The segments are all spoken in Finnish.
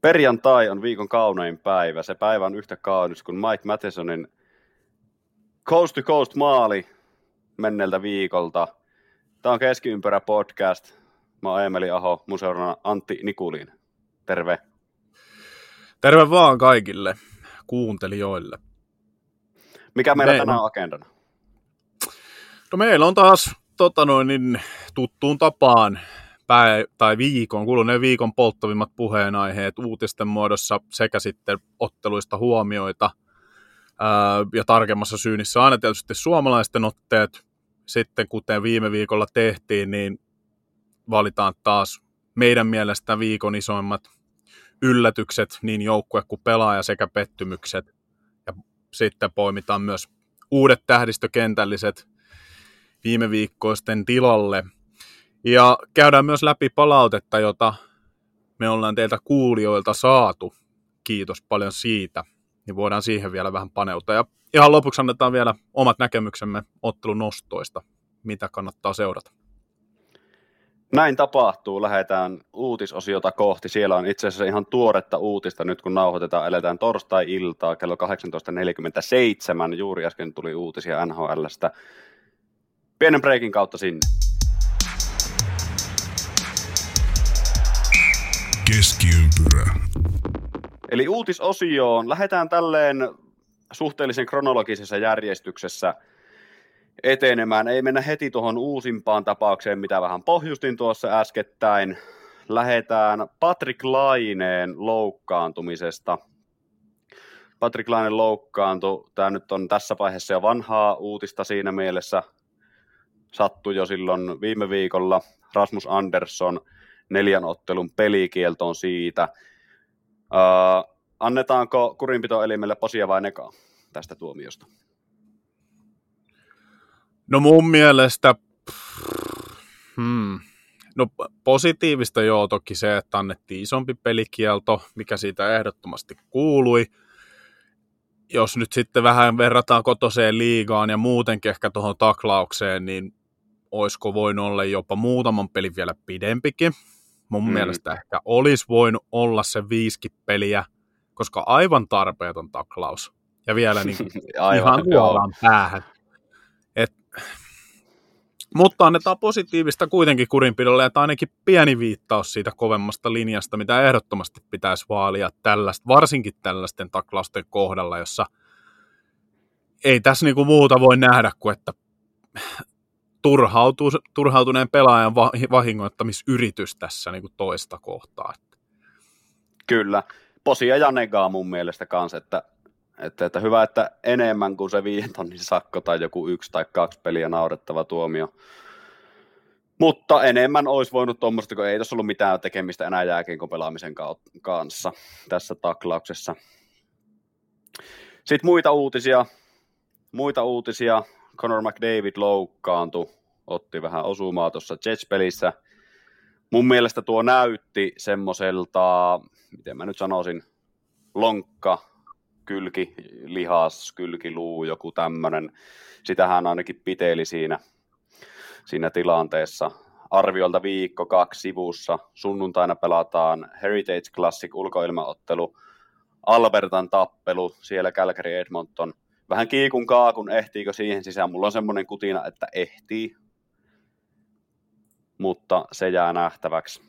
Perjantai on viikon kaunein päivä. Se päivä on yhtä kaunis kuin Mike Mathesonin Coast to Coast maali menneeltä viikolta. Tämä on Keskiympärä podcast. Mä oon Emeli Aho, mun seurana Antti Nikulin. Terve. Terve vaan kaikille kuuntelijoille. Mikä meillä Me... tänään on agendana? No meillä on taas tota noin, niin, tuttuun tapaan päivä tai viikon, kuluneen viikon polttavimmat puheenaiheet uutisten muodossa sekä sitten otteluista huomioita ää, ja tarkemmassa syynissä aina tietysti suomalaisten otteet. Sitten kuten viime viikolla tehtiin, niin valitaan taas meidän mielestä viikon isoimmat yllätykset, niin joukkue kuin pelaaja sekä pettymykset. Ja sitten poimitaan myös uudet tähdistökentälliset viime viikkoisten tilalle – ja käydään myös läpi palautetta, jota me ollaan teiltä kuulijoilta saatu. Kiitos paljon siitä. Niin voidaan siihen vielä vähän paneutua. Ja ihan lopuksi annetaan vielä omat näkemyksemme ottelun nostoista, mitä kannattaa seurata. Näin tapahtuu. Lähdetään uutisosiota kohti. Siellä on itse asiassa ihan tuoretta uutista nyt, kun nauhoitetaan. Eletään torstai-iltaa kello 18.47. Juuri äsken tuli uutisia NHLstä. Pienen breikin kautta sinne. Keskiympyrä. Eli uutisosioon. Lähdetään tälleen suhteellisen kronologisessa järjestyksessä etenemään. Ei mennä heti tuohon uusimpaan tapaukseen, mitä vähän pohjustin tuossa äskettäin. Lähdetään Patrick Laineen loukkaantumisesta. Patrick Laine loukkaantui. Tämä nyt on tässä vaiheessa jo vanhaa uutista siinä mielessä. Sattui jo silloin viime viikolla. Rasmus Andersson – neljän ottelun pelikieltoon siitä. Uh, annetaanko kurinpitoelimelle posia vai nekaa tästä tuomiosta? No mun mielestä, hmm, no positiivista joo toki se, että annettiin isompi pelikielto, mikä siitä ehdottomasti kuului. Jos nyt sitten vähän verrataan kotoseen liigaan ja muutenkin ehkä tuohon taklaukseen, niin olisiko voinut olla jopa muutaman pelin vielä pidempikin mun mm. mielestä ehkä olisi voinut olla se viiski peliä, koska aivan tarpeeton taklaus. Ja vielä niin kuin aivan, ihan kuolaan päähän. Et, mutta annetaan positiivista kuitenkin kurinpidolle, että ainakin pieni viittaus siitä kovemmasta linjasta, mitä ehdottomasti pitäisi vaalia tällaista, varsinkin tällaisten taklausten kohdalla, jossa ei tässä niinku muuta voi nähdä kuin, että turhautu, turhautuneen pelaajan vahingoittamisyritys tässä niin kuin toista kohtaa. Kyllä. Posia ja negaa mun mielestä kanssa, että, että, että hyvä, että enemmän kuin se viiden tonnin sakko tai joku yksi tai kaksi peliä naurettava tuomio. Mutta enemmän olisi voinut tuommoista, kun ei tässä ollut mitään tekemistä enää jääkiekon pelaamisen kanssa tässä taklauksessa. Sitten muita uutisia. Muita uutisia. Conor McDavid loukkaantui, otti vähän osumaa tuossa Jets-pelissä. Mun mielestä tuo näytti semmoiselta, miten mä nyt sanoisin, lonkka, kylki, lihas, kylkiluu, joku tämmöinen. Sitähän ainakin piteli siinä, siinä tilanteessa. Arviolta viikko, kaksi sivussa. Sunnuntaina pelataan Heritage Classic ulkoilmaottelu, Albertan tappelu, siellä Calgary Edmonton – vähän kiikun kaakun, ehtiikö siihen sisään. Mulla on semmoinen kutina, että ehtii, mutta se jää nähtäväksi.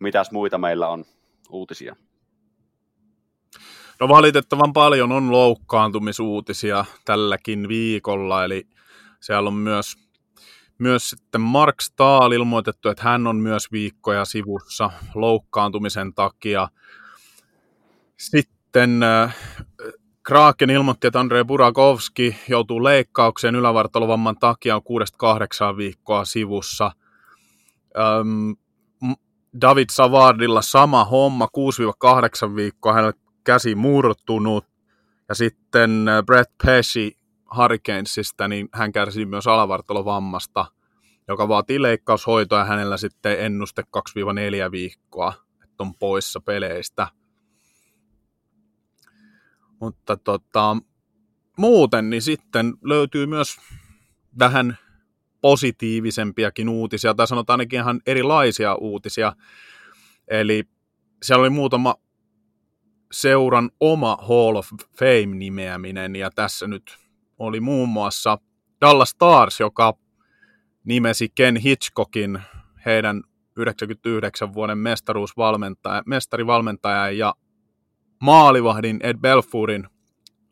Mitäs muita meillä on uutisia? No valitettavan paljon on loukkaantumisuutisia tälläkin viikolla, eli siellä on myös, myös sitten Mark Stahl ilmoitettu, että hän on myös viikkoja sivussa loukkaantumisen takia. Sitten äh, Kraken ilmoitti, että Andrei Burakovski joutuu leikkaukseen ylävartalovamman takia on 6-8 viikkoa sivussa. Öm, David Savardilla sama homma, 6-8 viikkoa, hänellä käsi murtunut. Ja sitten Brett Pesci Hurricanesista, niin hän kärsii myös alavartalovammasta, joka vaatii leikkaushoitoa ja hänellä sitten ennuste 2-4 viikkoa, että on poissa peleistä. Mutta tota, muuten niin sitten löytyy myös vähän positiivisempiakin uutisia, tai sanotaan ainakin ihan erilaisia uutisia. Eli siellä oli muutama seuran oma Hall of Fame-nimeäminen, ja tässä nyt oli muun muassa Dallas Stars, joka nimesi Ken Hitchcockin heidän 99 vuoden mestaruusvalmentaja, mestarivalmentaja ja maalivahdin Ed Belfourin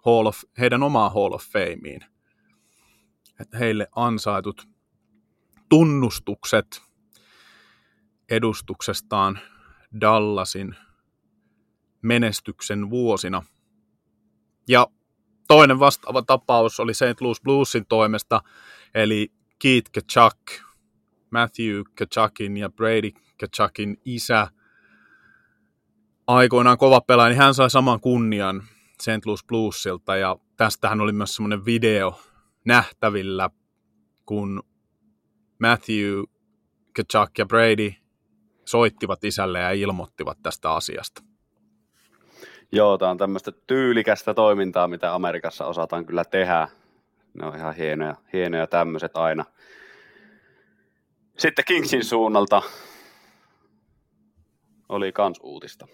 Hall of, heidän omaa Hall of Fameen. Heille ansaitut tunnustukset edustuksestaan Dallasin menestyksen vuosina. Ja toinen vastaava tapaus oli St. Louis Bluesin toimesta, eli Keith Kachuk, Matthew Kachukin ja Brady Kachukin isä, aikoinaan kova pelaaja, niin hän sai saman kunnian St. Louis Bluesilta, ja tästähän oli myös semmoinen video nähtävillä, kun Matthew, Kachuk ja Brady soittivat isälle ja ilmoittivat tästä asiasta. Joo, tämä on tämmöistä tyylikästä toimintaa, mitä Amerikassa osataan kyllä tehdä. Ne on ihan hienoja, hienoja tämmöiset aina. Sitten Kingsin suunnalta oli kans uutista.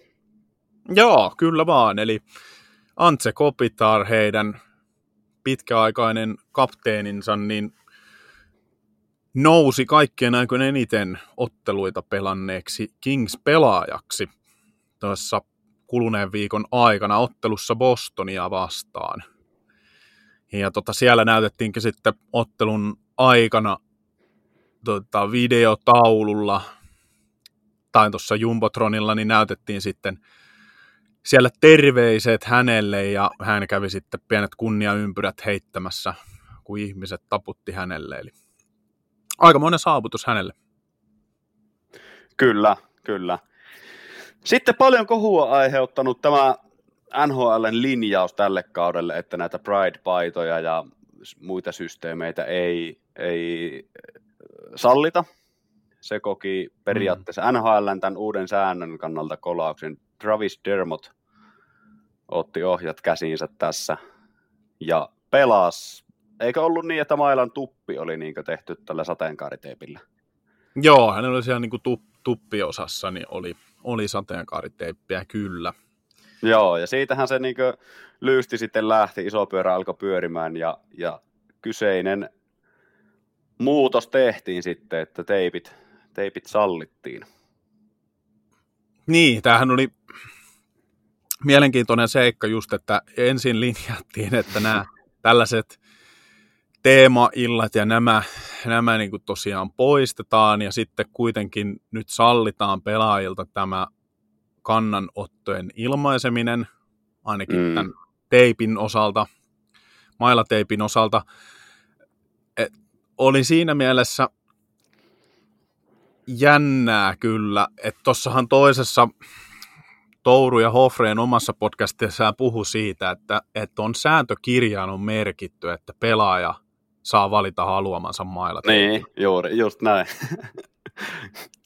Joo, kyllä vaan. Eli Antse Kopitar, heidän pitkäaikainen kapteeninsa, niin nousi kaikkien aikojen eniten otteluita pelanneeksi Kings-pelaajaksi tuossa kuluneen viikon aikana ottelussa Bostonia vastaan. Ja tota, siellä näytettiinkin sitten ottelun aikana tota, videotaululla tai tuossa Jumbotronilla, niin näytettiin sitten siellä terveiset hänelle ja hän kävi sitten pienet kunniaympyrät heittämässä, kun ihmiset taputti hänelle. Eli aika monen saavutus hänelle. Kyllä, kyllä. Sitten paljon kohua aiheuttanut tämä NHLn linjaus tälle kaudelle, että näitä Pride-paitoja ja muita systeemeitä ei, ei sallita. Se koki periaatteessa mm. NHLn tämän uuden säännön kannalta kolauksen. Travis Dermott otti ohjat käsiinsä tässä ja pelasi. Eikö ollut niin, että mailan tuppi oli niin tehty tällä sateenkaariteipillä? Joo, hän oli siellä niin kuin tuppiosassa, niin oli, oli sateenkaariteippiä kyllä. Joo, ja siitähän se niin lyysti sitten lähti, iso pyörä alkoi pyörimään ja, ja kyseinen muutos tehtiin sitten, että teipit, teipit sallittiin. Niin, tämähän oli mielenkiintoinen seikka just, että ensin linjattiin, että nämä tällaiset teemaillat ja nämä, nämä niin kuin tosiaan poistetaan ja sitten kuitenkin nyt sallitaan pelaajilta tämä kannanottojen ilmaiseminen, ainakin mm. tämän teipin osalta, mailateipin osalta. Et oli siinä mielessä jännää kyllä, että tuossahan toisessa Touru ja Hofreen omassa podcastissaan puhu siitä, että, että on sääntökirjaan on merkitty, että pelaaja saa valita haluamansa mailla. Niin, juuri, just näin.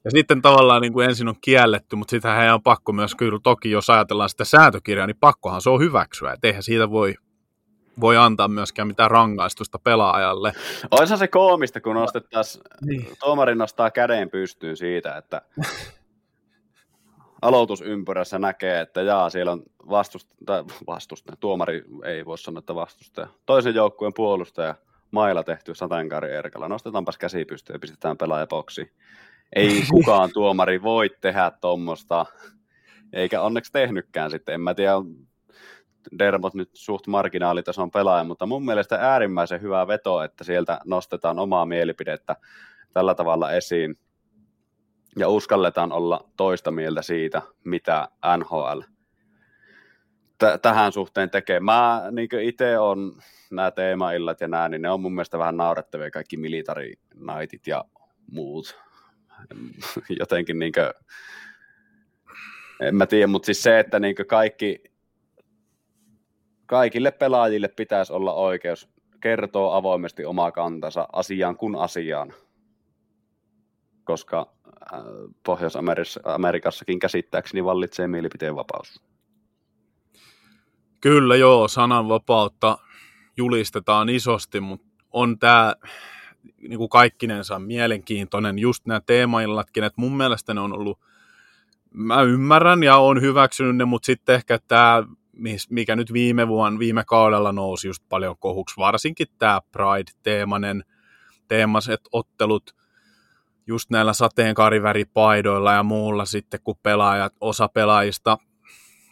Ja sitten tavallaan niin kuin ensin on kielletty, mutta sitähän on pakko myös, kyllä toki jos ajatellaan sitä sääntökirjaa, niin pakkohan se on hyväksyä. Et eihän siitä voi, voi antaa myöskään mitään rangaistusta pelaajalle. Olisi se koomista, kun nostettaisiin, niin. tuomari nostaa käden pystyyn siitä, että aloitusympyrässä näkee, että jaa, siellä on vastustaja, vastustaja, tuomari ei voi sanoa, että vastustaja, toisen joukkueen puolustaja, mailla tehty sateenkaari erkalla. Nostetaanpas käsi pystyyn ja pistetään pelaajaboksi. Ei kukaan tuomari voi tehdä tuommoista, eikä onneksi tehnytkään sitten. En mä tiedä, Dermot nyt suht marginaalitason pelaaja, mutta mun mielestä äärimmäisen hyvä veto, että sieltä nostetaan omaa mielipidettä tällä tavalla esiin ja uskalletaan olla toista mieltä siitä, mitä NHL t- tähän suhteen tekee. Mä niin itse on nämä teemaillat ja nämä, niin ne on mun mielestä vähän naurettavia kaikki military nightit ja muut. Jotenkin niin kuin, en mä tiedä, mutta siis se, että niin kaikki, kaikille pelaajille pitäisi olla oikeus kertoa avoimesti omaa kantansa asiaan kuin asiaan, koska äh, Pohjois-Amerikassakin käsittääkseni vallitsee mielipiteen vapaus. Kyllä joo, sananvapautta julistetaan isosti, mutta on tämä niin kuin kaikkinensa mielenkiintoinen, just nämä teemaillatkin, että mun mielestä ne on ollut mä ymmärrän ja on hyväksynyt ne, mutta sitten ehkä tämä, mikä nyt viime vuonna, viime kaudella nousi just paljon kohuksi, varsinkin tämä Pride-teemainen, teemaset ottelut, just näillä sateenkaariväripaidoilla ja muulla sitten, kun pelaajat, osa pelaajista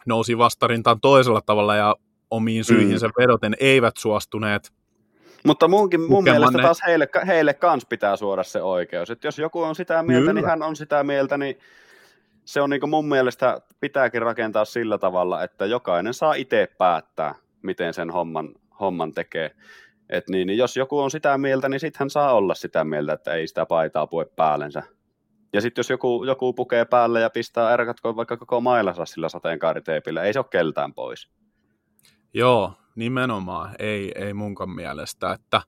nousi vastarintaan toisella tavalla ja omiin syihinsä mm. vedoten eivät suostuneet mutta munkin, mun mielestä taas heille, heille kans pitää suoda se oikeus. Että jos joku on sitä mieltä, niin Kyllä. niin hän on sitä mieltä, niin se on niin mun mielestä pitääkin rakentaa sillä tavalla, että jokainen saa itse päättää, miten sen homman, homman tekee. Et niin, niin jos joku on sitä mieltä, niin sitten hän saa olla sitä mieltä, että ei sitä paitaa pue päällensä. Ja sitten jos joku, joku pukee päälle ja pistää erkatkoon vaikka koko mailansa sillä sateenkaariteipillä, ei se ole keltään pois. Joo, nimenomaan. Ei, ei munkaan mielestä. Että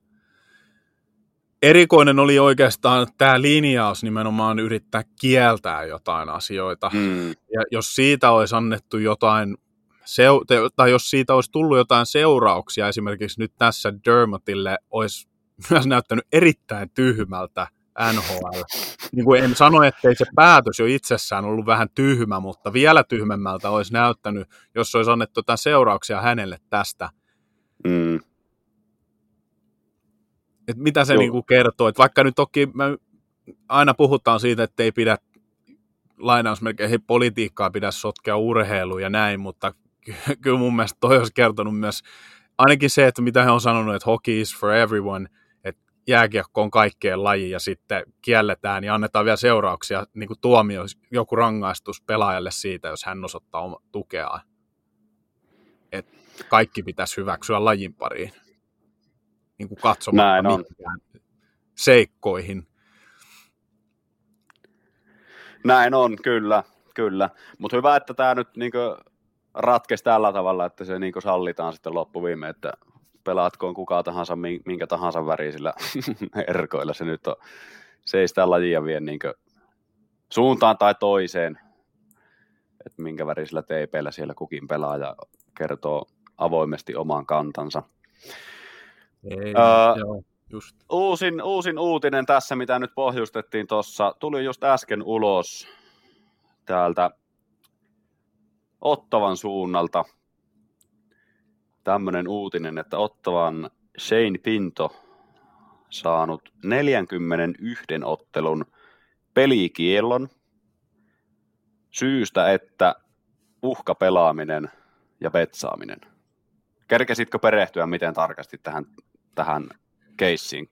erikoinen oli oikeastaan tämä linjaus nimenomaan yrittää kieltää jotain asioita. Mm. Ja jos siitä olisi annettu jotain, seu- tai jos siitä olisi tullut jotain seurauksia, esimerkiksi nyt tässä Dermotille olisi myös näyttänyt erittäin tyhmältä NHL. Niin kuin en sano, ettei se päätös jo itsessään ollut vähän tyhmä, mutta vielä tyhmemmältä olisi näyttänyt, jos olisi annettu jotain seurauksia hänelle tästä. Mm. Et mitä se niin kuin kertoo? Et vaikka nyt toki me aina puhutaan siitä, että ei pidä lainausmerkeihin politiikkaa pidä sotkea urheiluun ja näin, mutta kyllä mun mielestä toi olisi kertonut myös ainakin se, että mitä he on sanonut, että hockey is for everyone – jääkiekko on kaikkeen laji ja sitten kielletään ja annetaan vielä seurauksia, niin kuin tuomio, joku rangaistus pelaajalle siitä, jos hän osoittaa oma tukea. Et kaikki pitäisi hyväksyä lajin pariin, niin kuin katsomaan on. seikkoihin. Näin on, kyllä, kyllä. Mutta hyvä, että tämä nyt niin ratkesi tällä tavalla, että se niin sallitaan sitten loppuviime, että pelaatkoon kuka tahansa, minkä tahansa värisillä erkoilla. Se nyt on, se ei sitä lajia vie niin suuntaan tai toiseen, että minkä värisillä teipeillä siellä kukin pelaaja kertoo avoimesti oman kantansa. Ei, öö, joo, just. Uusin, uusin uutinen tässä, mitä nyt pohjustettiin tuossa, tuli just äsken ulos täältä Ottavan suunnalta tämmöinen uutinen, että Ottavan Shane Pinto saanut 41 ottelun pelikiellon syystä, että uhkapelaaminen ja petsaaminen. Kerkesitkö perehtyä miten tarkasti tähän, tähän keissiin?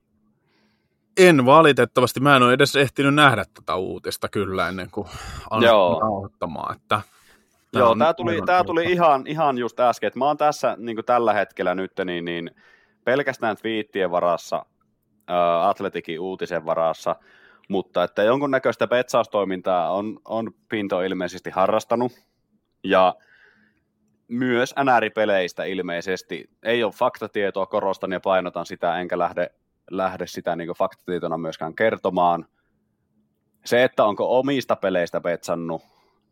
En valitettavasti. Mä en ole edes ehtinyt nähdä tätä uutista kyllä ennen kuin aloittamaan. Että Joo, on, tämä tuli, tämä tuli ihan, ihan just äsken, että mä oon tässä niin tällä hetkellä nyt niin, niin pelkästään twiittien varassa, ää, Atletikin uutisen varassa, mutta että jonkunnäköistä petsaustoimintaa on, on Pinto ilmeisesti harrastanut, ja myös NR-peleistä ilmeisesti. Ei ole faktatietoa, korostan ja painotan sitä, enkä lähde, lähde sitä niin faktatietona myöskään kertomaan. Se, että onko omista peleistä petsannut,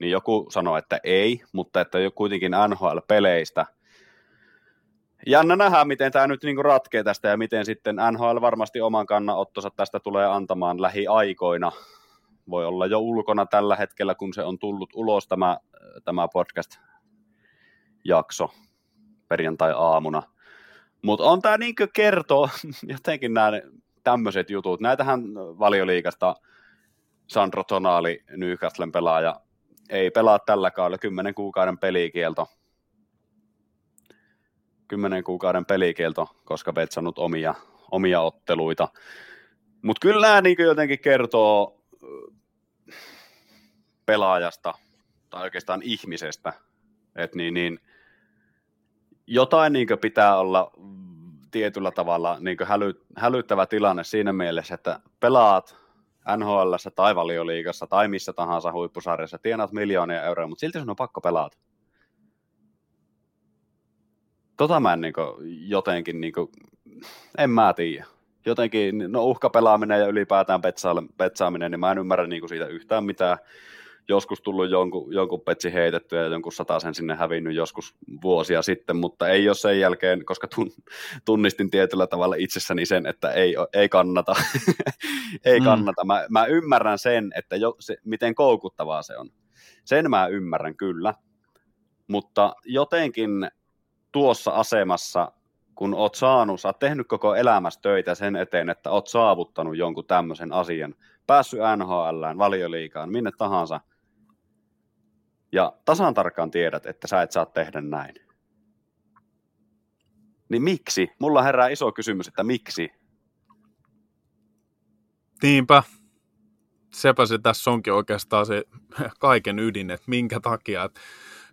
niin joku sanoi, että ei, mutta että kuitenkin NHL-peleistä. Jännä nähdä, miten tämä nyt niinku ratkee tästä ja miten sitten NHL varmasti oman kannanottonsa tästä tulee antamaan lähiaikoina. Voi olla jo ulkona tällä hetkellä, kun se on tullut ulos tämä, tämä podcast-jakso perjantai-aamuna. Mutta on tämä niin kertoo jotenkin nämä tämmöiset jutut. Näitähän valioliikasta Sandro Tonali, Newcastlen pelaaja, ei pelaa tällä kaudella, 10 kuukauden pelikielto. 10 kuukauden pelikielto, koska betsannut omia, omia otteluita. Mutta kyllä nämä niin jotenkin kertoo pelaajasta tai oikeastaan ihmisestä, että niin, niin, jotain niin pitää olla tietyllä tavalla niin häly, hälyttävä tilanne siinä mielessä, että pelaat NHL tai valioliigassa tai missä tahansa huippusarjassa, tienaat miljoonia euroa, mutta silti sun on pakko pelata. Tota mä en niin jotenkin, niin kuin, en mä tiedä. Jotenkin, no uhkapelaaminen ja ylipäätään petsaaminen, niin mä en ymmärrä niin siitä yhtään mitään joskus tullut jonkun, jonkun petsi heitetty ja jonkun sen sinne hävinnyt joskus vuosia sitten, mutta ei ole sen jälkeen, koska tun, tunnistin tietyllä tavalla itsessäni sen, että ei, ei kannata. ei mm. kannata. Mä, mä ymmärrän sen, että jo, se, miten koukuttavaa se on. Sen mä ymmärrän kyllä. Mutta jotenkin tuossa asemassa, kun oot saanut, sä oot tehnyt koko elämässä töitä sen eteen, että oot saavuttanut jonkun tämmöisen asian, päässyt NHL, valioliikaan, minne tahansa, ja tasan tarkkaan tiedät, että sä et saa tehdä näin. Niin miksi? Mulla herää iso kysymys, että miksi? Niinpä. Sepä se tässä onkin oikeastaan se kaiken ydin, että minkä takia. Että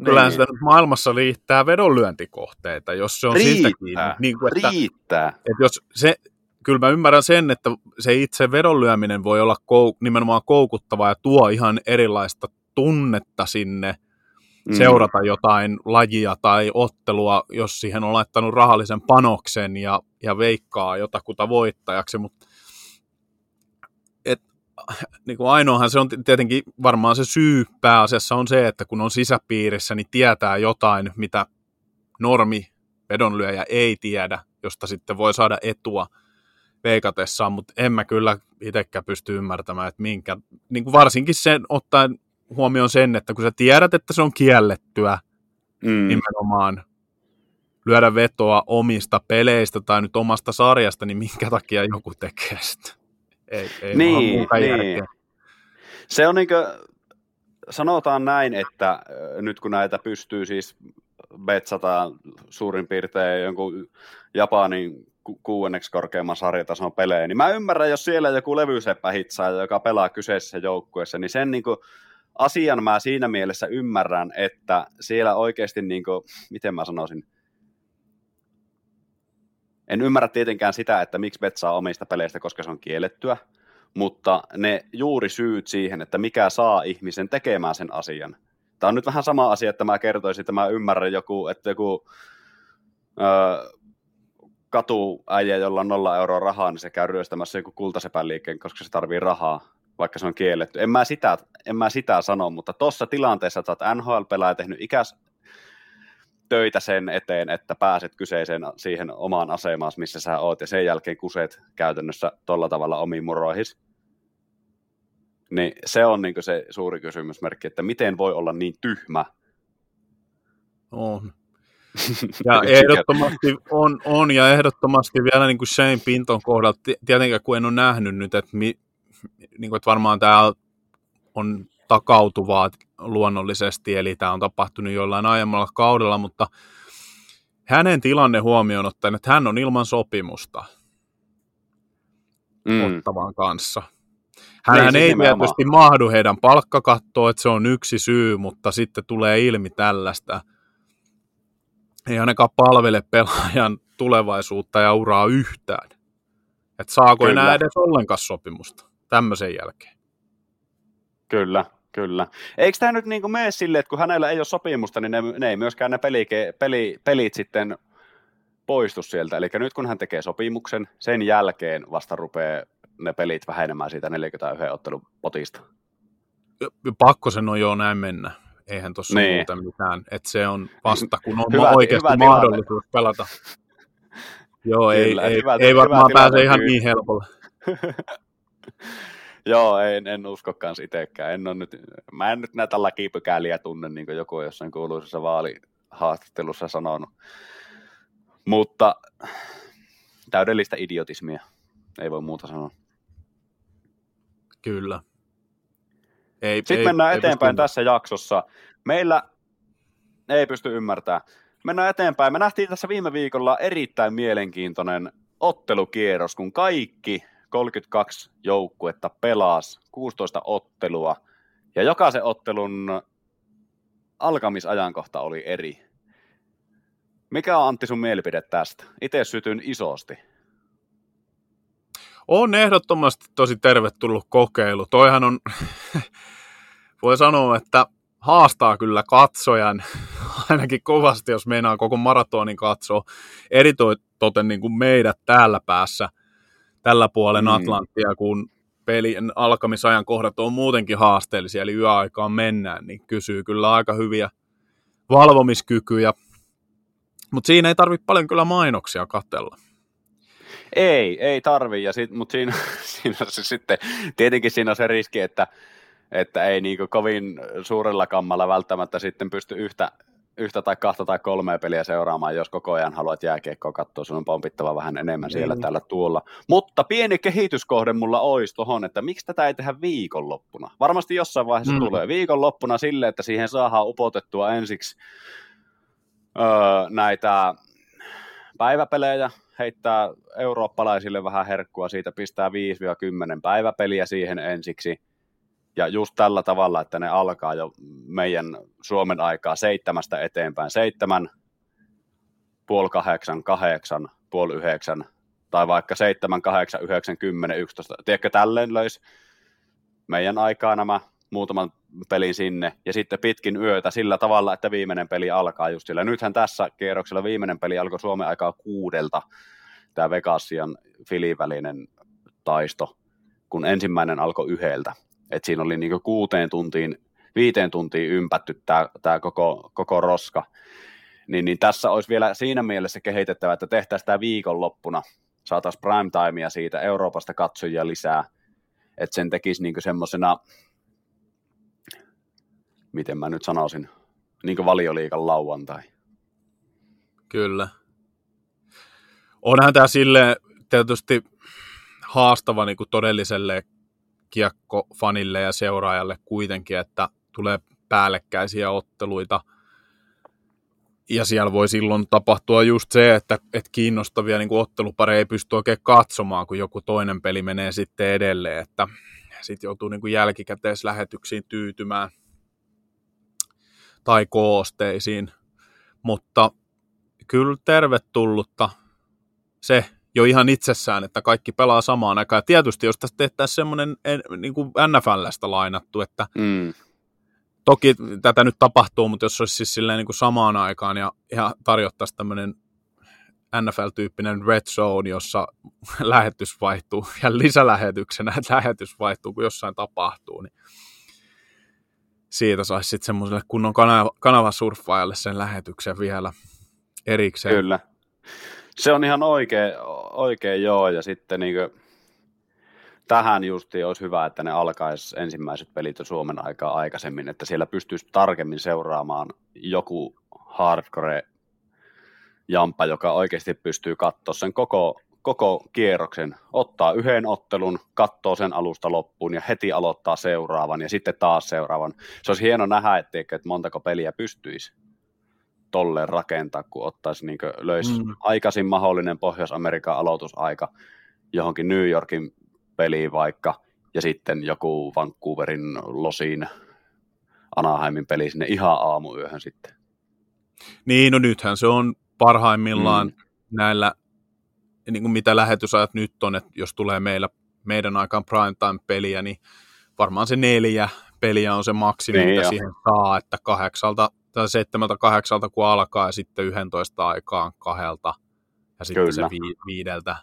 Kyllähän niin. sitä nyt maailmassa riittää vedonlyöntikohteita, jos se on riittää, siitä kiinni. Niin kuin, että, riittää. Että jos se, kyllä mä ymmärrän sen, että se itse vedonlyöminen voi olla kou, nimenomaan koukuttava ja tuo ihan erilaista tunnetta sinne mm. seurata jotain lajia tai ottelua, jos siihen on laittanut rahallisen panoksen ja, ja veikkaa jotakuta voittajaksi, mutta niin kuin ainoahan se on tietenkin varmaan se syy pääasiassa on se, että kun on sisäpiirissä, niin tietää jotain, mitä normi vedonlyöjä ei tiedä, josta sitten voi saada etua veikatessaan, mutta en mä kyllä itsekään pysty ymmärtämään, että minkä, niin kuin varsinkin sen ottaen huomioon sen, että kun sä tiedät, että se on kiellettyä mm. nimenomaan lyödä vetoa omista peleistä tai nyt omasta sarjasta, niin minkä takia joku tekee sitä? Ei, ei niin, niin. Se on niin kuin, sanotaan näin, että nyt kun näitä pystyy siis betsata suurin piirtein jonkun Japanin ku- kuuenneksi korkeamman sarjatason pelejä, niin mä ymmärrän, jos siellä joku levyseppä hitsaa, joka pelaa kyseisessä joukkueessa, niin sen niin kuin, asian mä siinä mielessä ymmärrän, että siellä oikeasti, niin kuin, miten mä sanoisin, en ymmärrä tietenkään sitä, että miksi betsaa omista peleistä, koska se on kiellettyä, mutta ne juuri syyt siihen, että mikä saa ihmisen tekemään sen asian. Tämä on nyt vähän sama asia, että mä kertoisin, että mä ymmärrän joku, että joku öö, katuäijä, jolla on nolla euroa rahaa, niin se käy ryöstämässä joku kultasepän liikkeen, koska se tarvii rahaa, vaikka se on kielletty. En mä sitä, en mä sitä sano, mutta tuossa tilanteessa, että olet NHL-pelaaja tehnyt ikäs, töitä sen eteen, että pääset kyseiseen siihen omaan asemaan, missä sä oot, ja sen jälkeen kuset käytännössä tolla tavalla omiin muroihis. Niin se on niin se suuri kysymysmerkki, että miten voi olla niin tyhmä. On. Ja ehdottomasti on, on, ja ehdottomasti vielä niin kuin Shane Pinton kohdalla, tietenkään kun en ole nähnyt nyt, että, mi, niin kuin, että varmaan tämä on takautuvaa luonnollisesti, eli tämä on tapahtunut jollain aiemmalla kaudella, mutta hänen tilanne huomioon ottaen, että hän on ilman sopimusta mm. ottavan kanssa. Hän ei, siis ei tietysti mahdu heidän palkkakattoon, että se on yksi syy, mutta sitten tulee ilmi tällaista. Ei ainakaan palvele pelaajan tulevaisuutta ja uraa yhtään. Että saako Kyllä. enää edes ollenkaan sopimusta tämmöisen jälkeen. Kyllä, Kyllä. Eikö tämä nyt niin mene silleen, että kun hänellä ei ole sopimusta, niin ne, ne ei myöskään ne pelike, peli, pelit sitten poistu sieltä. Eli nyt kun hän tekee sopimuksen, sen jälkeen vasta rupeaa ne pelit vähenemään siitä 41 ottelun potista. Pakko sen on jo näin mennä. Eihän tuossa niin. muuten mitään. Että se on vasta, kun on hyvä, oikeasti hyvä mahdollisuus tilanne. pelata. Joo, Kyllä, ei, hyvä, ei, varmaan hyvä pääse ihan niin helpolla. Joo, en, en usko kans itsekään. En nyt, mä en nyt näitä lakipykäliä tunne, niin kuin joku jossain kuuluisessa vaalihaastattelussa sanonut. Mutta täydellistä idiotismia, ei voi muuta sanoa. Kyllä. Ei, Sitten ei, mennään ei eteenpäin pysty... tässä jaksossa. Meillä ei pysty ymmärtämään. Mennään eteenpäin. Me nähtiin tässä viime viikolla erittäin mielenkiintoinen ottelukierros, kun kaikki 32 joukkuetta pelasi 16 ottelua, ja jokaisen ottelun alkamisajankohta oli eri. Mikä on Antti sun mielipide tästä? Itse sytyn isosti. On ehdottomasti tosi tervetullut kokeilu. Toihan on, voi sanoa, että haastaa kyllä katsojan ainakin kovasti, jos meinaa koko maratonin katsoa. Eritoten niin kuin meidät täällä päässä tällä puolen mm. Atlanttia, kun pelin alkamisajan kohdat on muutenkin haasteellisia, eli yöaikaan mennään, niin kysyy kyllä aika hyviä valvomiskykyjä. Mutta siinä ei tarvitse paljon kyllä mainoksia katella. Ei, ei tarvi, ja sit, mutta siinä, siinä se sitten, tietenkin siinä on se riski, että että ei niin kovin suurella kammalla välttämättä sitten pysty yhtä, yhtä tai kahta tai kolmea peliä seuraamaan, jos koko ajan haluat jääkiekkoa katsoa, sun on pompittava vähän enemmän siellä mm. tällä tuolla. Mutta pieni kehityskohde mulla olisi tuohon, että miksi tätä ei tehdä viikonloppuna? Varmasti jossain vaiheessa mm. tulee viikonloppuna sille, että siihen saadaan upotettua ensiksi öö, näitä päiväpelejä, heittää eurooppalaisille vähän herkkua, siitä pistää 5-10 päiväpeliä siihen ensiksi, ja just tällä tavalla, että ne alkaa jo meidän Suomen aikaa seitsemästä eteenpäin, seitsemän, puoli kahdeksan, kahdeksan, puoli yhdeksän, tai vaikka seitsemän, kahdeksan, yhdeksän, kymmenen, yksitoista. Tiedätkö, tälleen löisi meidän aikaa nämä muutaman pelin sinne, ja sitten pitkin yötä sillä tavalla, että viimeinen peli alkaa just sillä. Nythän tässä kierroksella viimeinen peli alkoi Suomen aikaa kuudelta, tämä Vegasian Filin välinen taisto, kun ensimmäinen alkoi yhdeltä. Et siinä oli niin kuuteen tuntiin, viiteen tuntiin ympätty tämä, koko, koko roska. Niin, niin tässä olisi vielä siinä mielessä kehitettävä, että tehtäisiin tämä viikonloppuna, saataisiin prime timea siitä Euroopasta katsojia lisää, että sen tekisi niin semmoisena, miten mä nyt sanoisin, niin valioliikan lauantai. Kyllä. Onhan tämä sille tietysti haastava niin kuin todelliselle kiekkofanille ja seuraajalle kuitenkin, että tulee päällekkäisiä otteluita. Ja siellä voi silloin tapahtua just se, että, että kiinnostavia niin kuin ottelupareja ei pysty oikein katsomaan, kun joku toinen peli menee sitten edelleen, että sitten joutuu niin kuin jälkikäteislähetyksiin tyytymään tai koosteisiin. Mutta kyllä tervetullutta se, jo ihan itsessään, että kaikki pelaa samaan aikaan. Ja tietysti jos tästä tehtäisiin semmoinen niin kuin NFLstä lainattu, että mm. toki tätä nyt tapahtuu, mutta jos olisi siis silleen niin kuin samaan aikaan ja, ja tarjottaisiin tämmöinen NFL-tyyppinen red zone, jossa lähetys vaihtuu ja lisälähetyksenä, että lähetys vaihtuu, kun jossain tapahtuu, niin siitä saisi sitten semmoiselle kunnon kanava, kanavasurffaajalle sen lähetyksen vielä erikseen. Kyllä. Se on ihan oikein, oikein joo, ja sitten niin kuin, tähän justiin olisi hyvä, että ne alkaisi ensimmäiset pelit jo Suomen aikaa aikaisemmin, että siellä pystyisi tarkemmin seuraamaan joku hardcore jampa, joka oikeasti pystyy katsoa sen koko, koko kierroksen, ottaa yhden ottelun, katsoo sen alusta loppuun ja heti aloittaa seuraavan ja sitten taas seuraavan. Se olisi hieno nähdä, että, että montako peliä pystyisi tolleen rakentaa, kun ottaisi niin löisi mm. aikaisin mahdollinen Pohjois-Amerikan aloitusaika johonkin New Yorkin peliin vaikka, ja sitten joku Vancouverin Losin Anaheimin peli sinne ihan aamuyöhön sitten. Niin, no nythän se on parhaimmillaan mm. näillä, niin kuin mitä lähetysajat nyt on, että jos tulee meillä, meidän aikaan primetime-peliä, niin varmaan se neljä peliä on se maksimi, niin mitä jo. siihen saa, että kahdeksalta tai seitsemältä kahdeksalta kun alkaa ja sitten yhdentoista aikaan kahdelta ja sitten Kyllä. se vi- viideltä.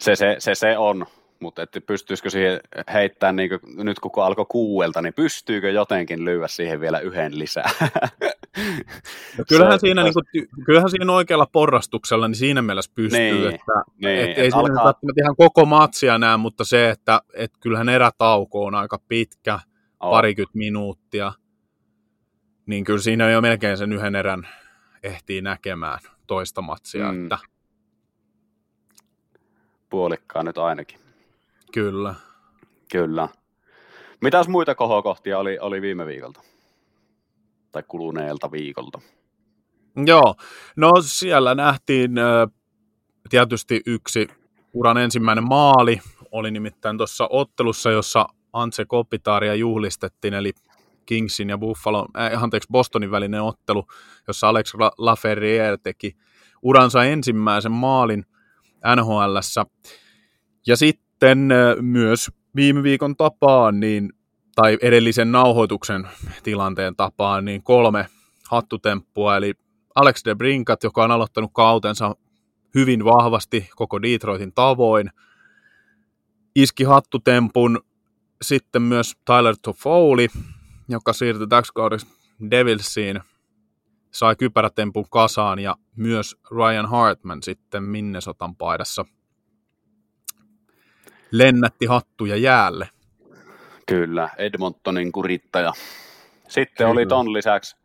Se, se, se, se on, mutta että pystyisikö siihen heittämään, niin kuin, nyt kun alkoi kuuelta, niin pystyykö jotenkin lyödä siihen vielä yhden lisää? No kyllähän, se, siinä, niin kuin, kyllähän siinä oikealla porrastuksella, niin siinä mielessä pystyy, niin, että niin, et, et ei alkaa... siinä ihan koko matsia näe, mutta se, että et kyllähän erätauko on aika pitkä, oh. parikymmentä minuuttia, niin kyllä siinä jo melkein sen yhden erän ehtii näkemään toista matsia. Mm. Että... Puolikkaan nyt ainakin. Kyllä. Kyllä. Mitäs muita kohokohtia oli, oli viime viikolta? Tai kuluneelta viikolta? Joo, no siellä nähtiin tietysti yksi uran ensimmäinen maali, oli nimittäin tuossa ottelussa, jossa Antse Kopitaaria juhlistettiin, eli Kingsin ja Buffalo, äh, anteeksi, Bostonin välinen ottelu, jossa Alex Laferriere teki uransa ensimmäisen maalin NHLssä. Ja sitten äh, myös viime viikon tapaan, niin, tai edellisen nauhoituksen tilanteen tapaan, niin kolme hattutemppua, eli Alex de Brinkat, joka on aloittanut kautensa hyvin vahvasti koko Detroitin tavoin, iski hattutempun sitten myös Tyler Toffoli, joka siirtyi täksi kaudeksi Devilsiin, sai kypärätempun kasaan ja myös Ryan Hartman sitten Minnesotan paidassa lennätti hattuja jäälle. Kyllä, Edmontonin kurittaja. Sitten Kyllä. oli ton lisäksi,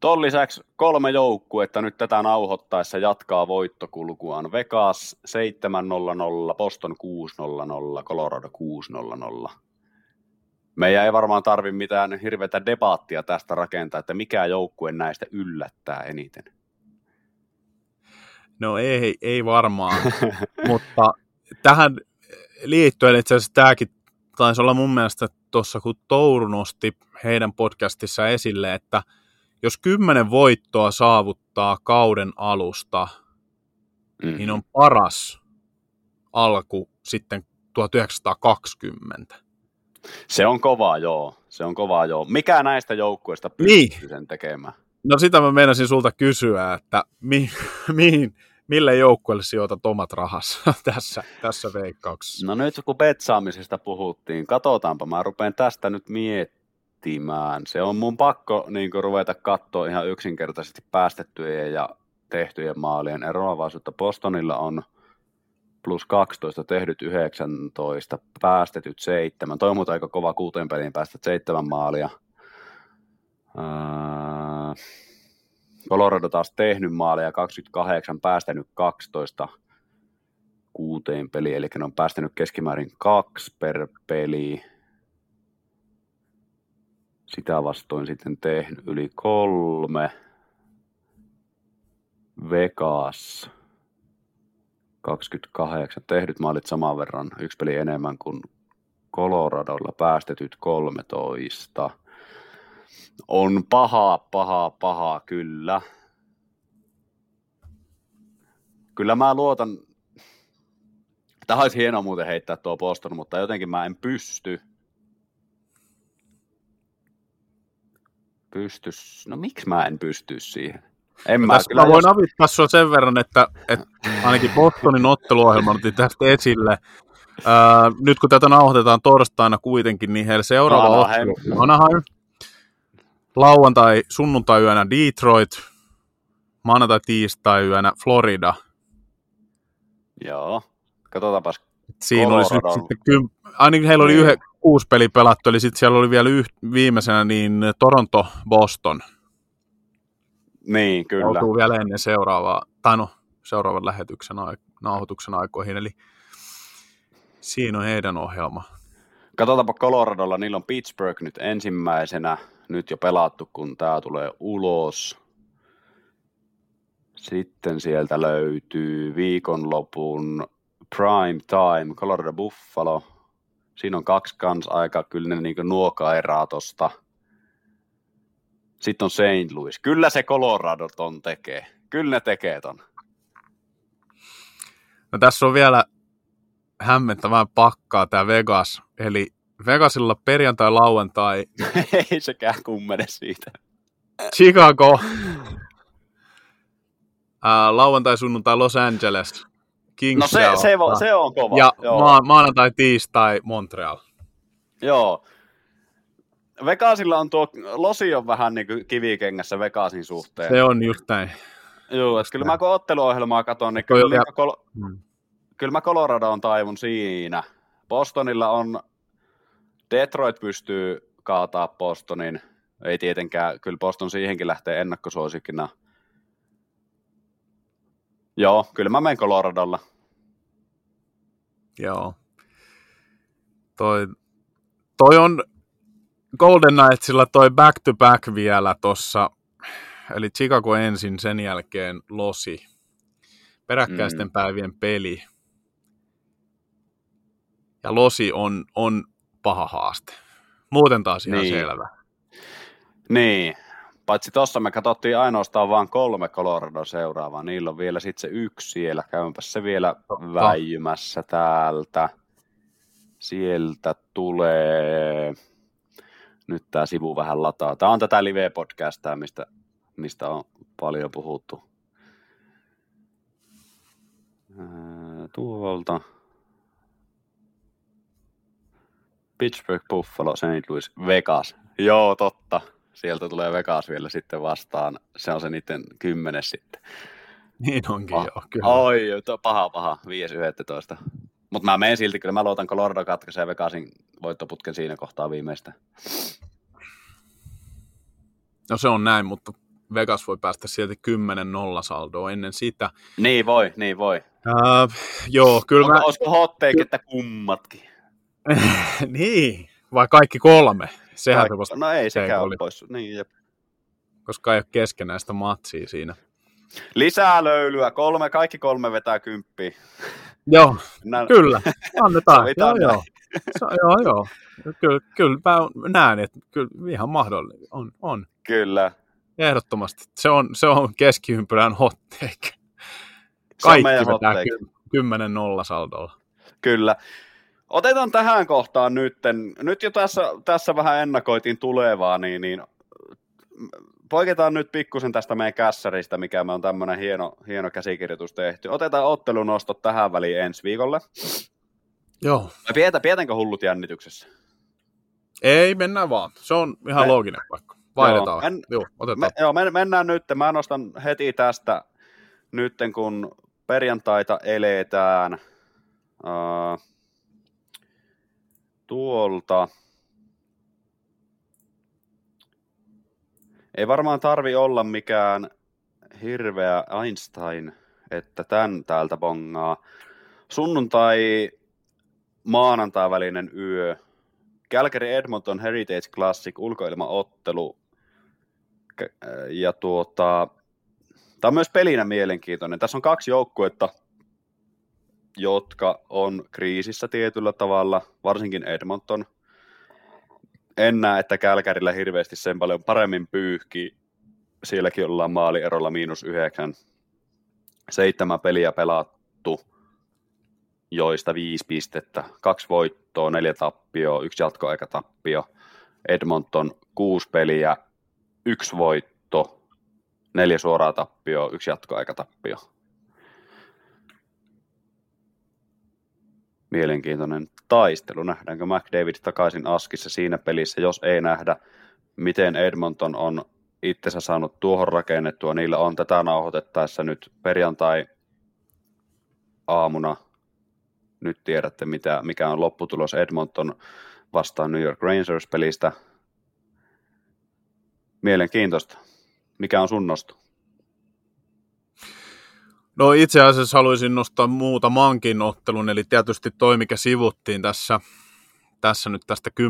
ton lisäksi kolme joukkuetta nyt tätä nauhoittaessa jatkaa voittokulkuaan. Vegas 7-0-0, Boston 6-0-0, Colorado 6-0-0. Meidän ei varmaan tarvi mitään hirveätä debaattia tästä rakentaa, että mikä joukkue näistä yllättää eniten. No ei, ei varmaan, mutta tähän liittyen itse asiassa tämäkin taisi olla mun mielestä tuossa, kun Touru nosti heidän podcastissa esille, että jos kymmenen voittoa saavuttaa kauden alusta, mm. niin on paras alku sitten 1920. Se on kovaa, joo. Se on kovaa, joo. Mikä näistä joukkueista pystyy niin. sen tekemään? No sitä mä meinasin sulta kysyä, että mi- mihin, mille joukkueelle sijoitat omat rahassa tässä, tässä veikkauksessa? No nyt kun betsaamisesta puhuttiin, katsotaanpa, mä rupean tästä nyt miettimään. Se on mun pakko niin ruveta katsoa ihan yksinkertaisesti päästettyjen ja tehtyjen maalien eroavaisuutta. Bostonilla on plus 12, tehdyt 19, päästetyt 7. Toi on aika kova kuuteen peliin päästä 7 maalia. Öö, Colorado taas tehnyt maaleja 28, päästänyt 12 kuuteen peliin, eli ne on päästänyt keskimäärin kaksi per peli. Sitä vastoin sitten tehnyt yli kolme. Vegas 28. Tehdyt maalit saman verran, yksi peli enemmän kuin Coloradolla, päästetyt 13 on paha, paha, paha, kyllä. Kyllä mä luotan, Tämä olisi hienoa muuten heittää tuo Boston, mutta jotenkin mä en pysty. Pysty. No miksi mä en pysty siihen? En mä, tässä kyllä voin jos... avittaa sua sen verran, että, että ainakin Bostonin otteluohjelma otti tästä esille. Ää, nyt kun tätä nauhoitetaan torstaina kuitenkin, niin heillä seuraava ottelu Anaheim lauantai, sunnuntai yönä Detroit, maanantai, tiistai yönä Florida. Joo, katsotaanpas. Siinä olisi nyt sitten kym... ainakin heillä oli niin. yhden, kuusi peli pelattu, eli sitten siellä oli vielä yh, viimeisenä niin Toronto, Boston. Niin, kyllä. Joutuu vielä ennen seuraavaa, tai no, seuraavan lähetyksen nauhoituksen aikoihin, eli siinä on heidän ohjelma. Katsotaanpa Coloradolla, niillä on Pittsburgh nyt ensimmäisenä, nyt jo pelattu, kun tämä tulee ulos. Sitten sieltä löytyy viikonlopun Prime Time, Colorado Buffalo. Siinä on kaksi kans aika kyllä ne niin nuokaeraa tosta. Sitten on St. Louis. Kyllä se Colorado ton tekee. Kyllä ne tekee ton. No tässä on vielä hämmentävää pakkaa tämä Vegas. Eli Vegasilla perjantai, lauantai. Ei sekään kummene siitä. Chicago. Uh, lauantai, sunnuntai Los Angeles. Kings no se, se, se, on kova. Ja ma- maanantai, tiistai Montreal. Joo. Vegasilla on tuo, Losi on vähän niin kuin kivikengässä Vegasin suhteen. Se on just näin. Joo, että kyllä mä kun otteluohjelmaa katson, niin kyllä, ja... kol- hmm. kyllä mä Colorado on taivun siinä. Bostonilla on Detroit pystyy kaataa Bostonin. Ei tietenkään, kyllä Boston siihenkin lähtee ennakkosuosikkina. Joo, kyllä mä menen Coloradolla. Joo. Toi, toi on Golden Knightsilla toi back to back vielä tossa, eli Chicago ensin, sen jälkeen Losi. Peräkkäisten mm. päivien peli. Ja Losi on, on paha haaste. Muuten taas ihan niin. selvä. Niin, paitsi tuossa me katsottiin ainoastaan vain kolme Colorado seuraavaa, niillä on vielä sitten se yksi siellä, käympä se vielä Totta. väijymässä täältä. Sieltä tulee, nyt tämä sivu vähän lataa. Tämä on tätä live-podcastaa, mistä, mistä on paljon puhuttu. Tuolta. Pittsburgh, Buffalo, St. Louis, Vegas. Joo, totta. Sieltä tulee Vegas vielä sitten vastaan. Se on se niiden kymmenes sitten. Niin onkin oh. joo, kyllä. Oi, paha, paha, 5-11. Mutta mä menen silti, kyllä mä luotan Colorado katkaisee Vegasin voittoputken siinä kohtaa viimeistä. No se on näin, mutta Vegas voi päästä sieltä 10-0 saldoa ennen sitä. Niin voi, niin voi. Uh, joo, kyllä Onko, mä... Olisiko hot take, että kummatkin? niin, vai kaikki kolme? Sehän Kaikki, se no ei sekään ole pois. Niin, jep. koska ei ole keskenäistä matsia siinä. Lisää löylyä, kolme, kaikki kolme vetää kymppiä. Joo, Nä, kyllä, annetaan. joo, joo. Se, joo, joo. Kyllä, kyllä mä näen, että kyllä ihan mahdollinen on, on. Kyllä. Ehdottomasti. Se on, se on keskiympyrän hot take. Se on Kaikki vetää take. ky- 10-0 saldolla. Kyllä. Otetaan tähän kohtaan nytten. Nyt jo tässä, tässä vähän ennakoitiin tulevaa, niin, niin poiketaan nyt pikkusen tästä meidän kässäristä, mikä me on tämmöinen hieno, hieno käsikirjoitus tehty. Otetaan ottelunostot tähän väliin ensi viikolle. Joo. Vai pidetään, pidetäänkö hullut jännityksessä? Ei, mennään vaan. Se on ihan Me- looginen paikka. Vaihdetaan. Joo, en- Joo, Me, otetaan. joo, men, mennään nyt. Mä nostan heti tästä nytten, kun perjantaita eletään uh, tuolta. Ei varmaan tarvi olla mikään hirveä Einstein, että tän täältä bongaa. Sunnuntai maanantai välinen yö. Calgary Edmonton Heritage Classic ulkoilmaottelu K- ja tuota, tämä on myös pelinä mielenkiintoinen. Tässä on kaksi joukkuetta, jotka on kriisissä tietyllä tavalla, varsinkin Edmonton. En näe, että Kälkärillä hirveästi sen paljon paremmin pyyhki. Sielläkin ollaan maalierolla miinus yhdeksän. Seitsemän peliä pelattu, joista viisi pistettä. Kaksi voittoa, neljä tappioa, yksi jatkoaikatappio. Edmonton kuusi peliä, yksi voitto, neljä suoraa tappioa, yksi jatkoaikatappio. Mielenkiintoinen taistelu. Nähdäänkö McDavid takaisin askissa siinä pelissä? Jos ei nähdä, miten Edmonton on itsensä saanut tuohon rakennettua. Niillä on tätä nauhoitettaessa nyt perjantai aamuna. Nyt tiedätte, mitä, mikä on lopputulos Edmonton vastaan New York Rangers-pelistä. Mielenkiintoista. Mikä on sun nosto? No itse asiassa haluaisin nostaa muutamankin ottelun, eli tietysti toi, mikä sivuttiin tässä, tässä nyt tästä 10-0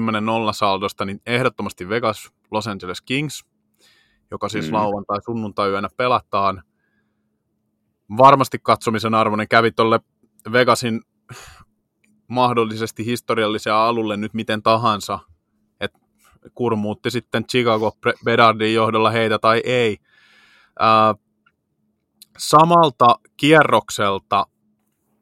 saldosta, niin ehdottomasti Vegas Los Angeles Kings, joka siis Mm. lauantai sunnuntai yönä pelataan. Varmasti katsomisen arvoinen kävi tuolle Vegasin mahdollisesti historiallisen alulle nyt miten tahansa, että kurmuutti sitten Chicago Bedardin johdolla heitä tai ei. Ää, samalta kierrokselta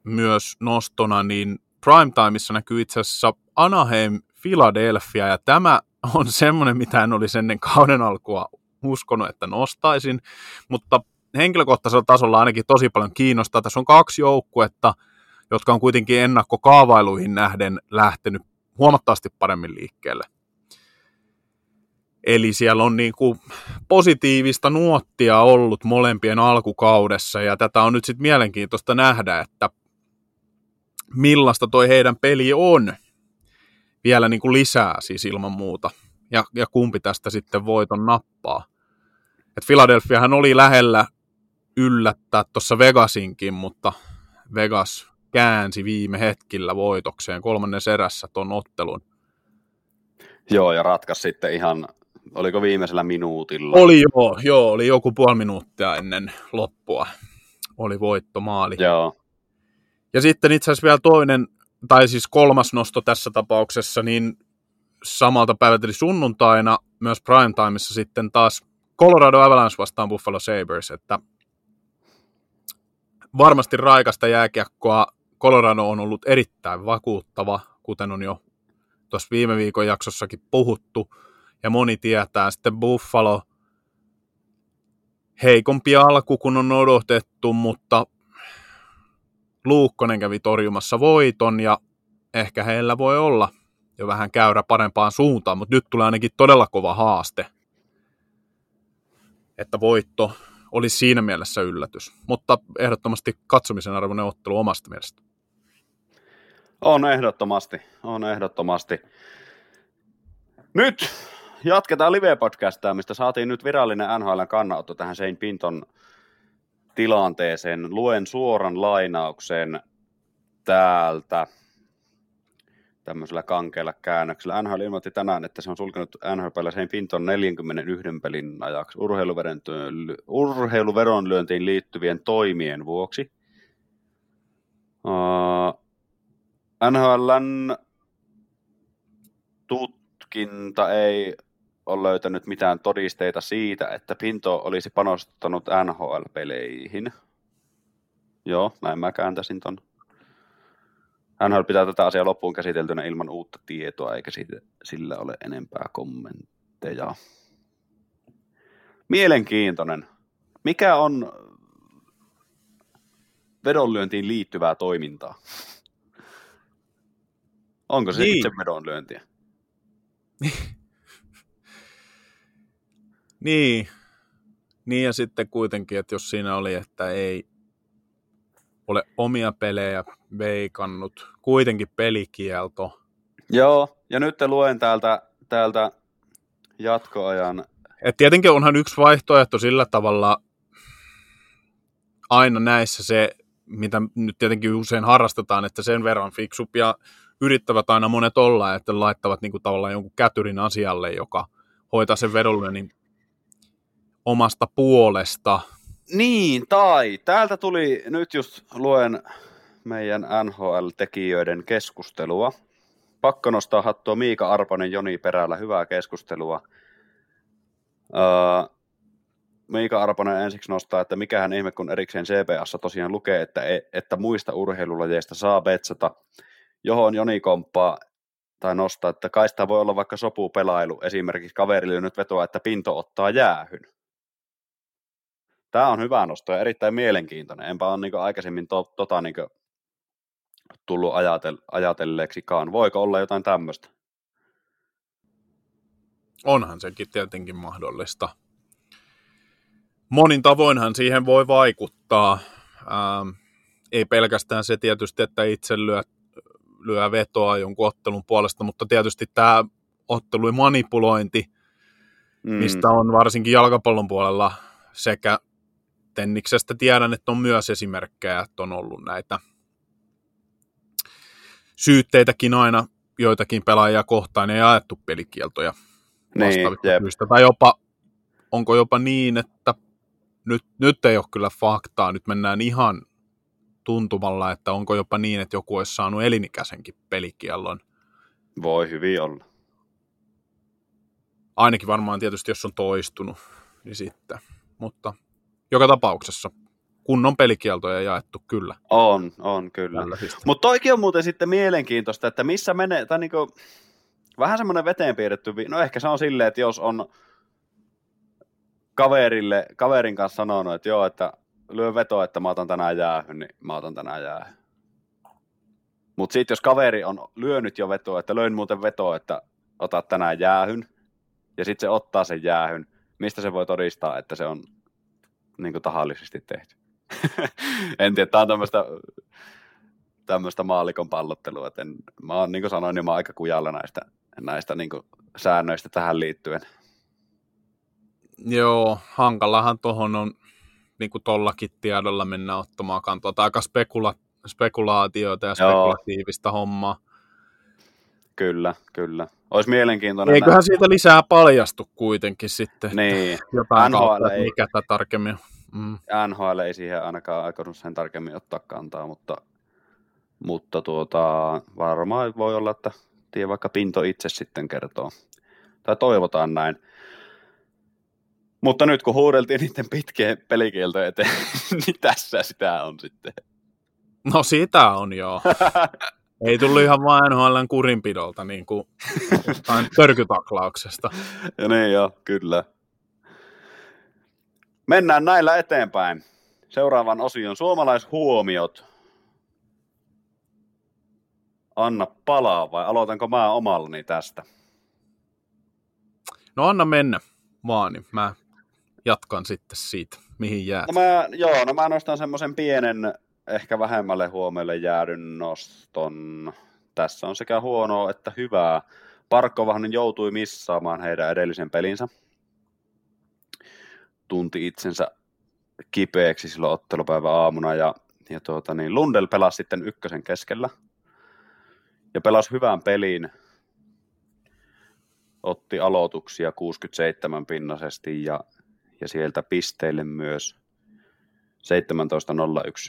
myös nostona, niin primetimeissa näkyy itse asiassa Anaheim Philadelphia, ja tämä on semmoinen, mitä en olisi ennen kauden alkua uskonut, että nostaisin, mutta henkilökohtaisella tasolla ainakin tosi paljon kiinnostaa. Tässä on kaksi joukkuetta, jotka on kuitenkin ennakkokaavailuihin nähden lähtenyt huomattavasti paremmin liikkeelle. Eli siellä on niin kuin positiivista nuottia ollut molempien alkukaudessa, ja tätä on nyt sitten mielenkiintoista nähdä, että millaista toi heidän peli on vielä niin kuin lisää siis ilman muuta, ja, ja kumpi tästä sitten voiton nappaa. Et Philadelphiahan oli lähellä yllättää tuossa Vegasinkin, mutta Vegas käänsi viime hetkillä voitokseen kolmannen erässä ton ottelun. Joo, ja ratkas sitten ihan, oliko viimeisellä minuutilla? Oli joo, joo, oli joku puoli minuuttia ennen loppua. Oli voittomaali. Joo, Ja sitten itse asiassa vielä toinen, tai siis kolmas nosto tässä tapauksessa, niin samalta päivältä eli sunnuntaina myös primetimeissa sitten taas Colorado Avalanche vastaan Buffalo Sabres, että varmasti raikasta jääkiekkoa. Colorado on ollut erittäin vakuuttava, kuten on jo tuossa viime viikon jaksossakin puhuttu, ja moni tietää sitten Buffalo heikompi alku, kun on odotettu, mutta Luukkonen kävi torjumassa voiton, ja ehkä heillä voi olla jo vähän käyrä parempaan suuntaan, mutta nyt tulee ainakin todella kova haaste, että voitto olisi siinä mielessä yllätys. Mutta ehdottomasti katsomisen arvoinen ottelu omasta mielestä. On ehdottomasti, on ehdottomasti. Nyt jatketaan live-podcastia, mistä saatiin nyt virallinen NHL kannanotto tähän Sein Pinton tilanteeseen. Luen suoran lainauksen täältä tämmöisellä kankeella käännöksellä. NHL ilmoitti tänään, että se on sulkenut NHL Sein Pinton 41 pelin ajaksi urheiluveronlyöntiin liittyvien toimien vuoksi. Uh, NHLn tutkinta ei ole löytänyt mitään todisteita siitä, että Pinto olisi panostanut NHL-peleihin. Joo, näin mä kääntäisin ton. NHL pitää tätä asiaa loppuun käsiteltynä ilman uutta tietoa, eikä siitä, sillä ole enempää kommentteja. Mielenkiintoinen. Mikä on vedonlyöntiin liittyvää toimintaa? Onko se niin. itse vedonlyöntiä? niin. Niin ja sitten kuitenkin, että jos siinä oli, että ei ole omia pelejä veikannut, kuitenkin pelikielto. Joo, ja nyt luen täältä, täältä jatkoajan. Et tietenkin onhan yksi vaihtoehto sillä tavalla aina näissä se, mitä nyt tietenkin usein harrastetaan, että sen verran fiksupia yrittävät aina monet olla, että laittavat niin kuin tavallaan jonkun kätyrin asialle, joka hoitaa sen vedonlyönnin omasta puolesta. Niin, tai täältä tuli, nyt just luen meidän NHL-tekijöiden keskustelua. Pakko nostaa hattua Miika Arponen, Joni Perällä, hyvää keskustelua. Öö, Miika Arponen ensiksi nostaa, että mikähän ihme, kun erikseen CPassa tosiaan lukee, että, e, että muista urheilulajeista saa betsata johon Joni komppaa tai nostaa, että kaista voi olla vaikka sopupelailu, esimerkiksi kaverille nyt vetoa, että pinto ottaa jäähyn. Tämä on hyvä nosto ja erittäin mielenkiintoinen. Enpä ole niin aikaisemmin to, tota niin tullut ajatel, ajatelleeksikaan. Voiko olla jotain tämmöistä? Onhan sekin tietenkin mahdollista. Monin tavoinhan siihen voi vaikuttaa. Ähm, ei pelkästään se tietysti, että itse lyöt lyö vetoa jonkun ottelun puolesta, mutta tietysti tämä ottelun manipulointi, mm. mistä on varsinkin jalkapallon puolella sekä Tenniksestä tiedän, että on myös esimerkkejä, että on ollut näitä syytteitäkin aina joitakin pelaajia kohtaan ja jaettu pelikieltoja niin, Tai jopa, onko jopa niin, että nyt, nyt ei ole kyllä faktaa, nyt mennään ihan tuntumalla, että onko jopa niin, että joku olisi saanut elinikäisenkin pelikiellon. Voi hyvin olla. Ainakin varmaan tietysti, jos on toistunut, niin sitten. Mutta joka tapauksessa kunnon pelikieltoja jaettu, kyllä. On, on kyllä. Mutta toikin on muuten sitten mielenkiintoista, että missä menee, tai niinku, vähän semmoinen veteen piirretty, no ehkä se on silleen, että jos on kaverille, kaverin kanssa sanonut, että joo, että lyö veto, että mä otan tänään jäähyn, niin mä otan tänään jäähyn. Mutta sitten jos kaveri on lyönyt jo vetoa, että löin muuten vetoa, että otat tänään jäähyn, ja sitten se ottaa sen jäähyn, mistä se voi todistaa, että se on niin kuin tahallisesti tehty. en tiedä, tämä on tämmöistä tämmöistä maalikon pallottelua. Et en, mä oon, niin kuin sanoin, niin mä oon aika kujalla näistä, näistä niin kuin säännöistä tähän liittyen. Joo, hankalahan tuohon on niin kuin tollakin tiedolla mennä ottamaan kantaa. Tai aika spekula- spekulaatioita ja spekulatiivista Joo. hommaa. Kyllä, kyllä. Olisi mielenkiintoinen. Eiköhän nähdä. siitä lisää paljastu kuitenkin sitten. Niin. Jotain NHL kautta, ei, mikä tämä tarkemmin mm. NHL ei siihen ainakaan aikonut sen tarkemmin ottaa kantaa, mutta, mutta tuota, varmaan voi olla, että tie vaikka Pinto itse sitten kertoo. Tai toivotaan näin. Mutta nyt kun huudeltiin niiden pitkien pelikieltojen eteen, niin tässä sitä on sitten. No sitä on joo. Ei tullut ihan vain NHLn kurinpidolta, niin kuin törkytaklauksesta. ja niin joo, kyllä. Mennään näillä eteenpäin. Seuraavan osion suomalaishuomiot. Anna palaa vai aloitanko mä omallani tästä? No anna mennä vaan, niin mä jatkan sitten siitä, mihin jää. No mä, joo, no mä nostan semmoisen pienen, ehkä vähemmälle huomiolle jäädyn noston tässä on sekä huonoa että hyvää. Parkkovahan joutui missaamaan heidän edellisen pelinsä. Tunti itsensä kipeäksi silloin ottelupäivän aamuna ja, ja tuota, niin Lundell pelasi sitten ykkösen keskellä ja pelasi hyvän pelin. Otti aloituksia 67 pinnasesti ja, ja sieltä pisteille myös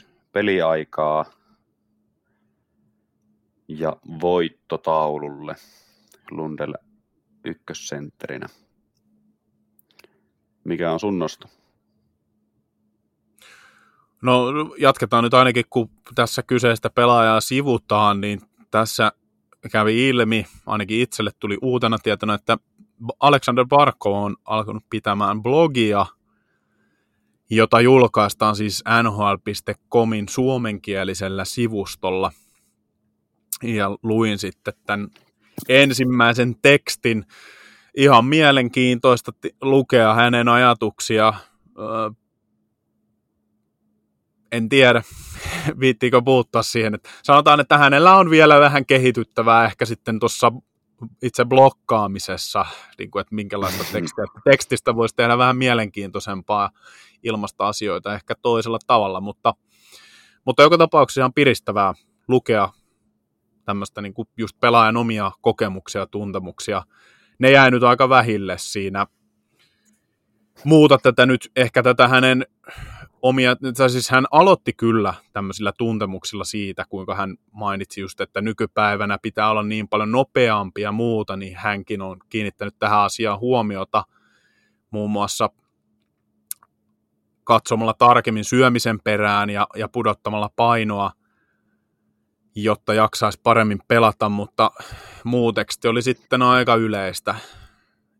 17.01 peliaikaa ja voitto taululle Lundell ykkössentterinä. Mikä on sun nosto? No jatketaan nyt ainakin, kun tässä kyseistä pelaajaa sivutaan, niin tässä kävi ilmi, ainakin itselle tuli uutena tietona, että Alexander Barkov on alkanut pitämään blogia, jota julkaistaan siis nhl.comin suomenkielisellä sivustolla. Ja luin sitten tämän ensimmäisen tekstin. Ihan mielenkiintoista lukea hänen ajatuksia en tiedä, viittiikö puuttua siihen. Että sanotaan, että hänellä on vielä vähän kehityttävää ehkä sitten tuossa itse blokkaamisessa, niin kuin, että minkälaista tekstiä. Tekstistä voisi tehdä vähän mielenkiintoisempaa ilmasta asioita ehkä toisella tavalla, mutta, mutta joka tapauksessa ihan piristävää lukea tämmöistä niin kuin just pelaajan omia kokemuksia ja tuntemuksia. Ne jäi nyt aika vähille siinä. Muuta tätä nyt, ehkä tätä hänen omia, tai siis hän aloitti kyllä tämmöisillä tuntemuksilla siitä, kuinka hän mainitsi just, että nykypäivänä pitää olla niin paljon nopeampi ja muuta, niin hänkin on kiinnittänyt tähän asiaan huomiota. Muun muassa katsomalla tarkemmin syömisen perään ja, ja pudottamalla painoa, jotta jaksaisi paremmin pelata, mutta muu teksti oli sitten aika yleistä,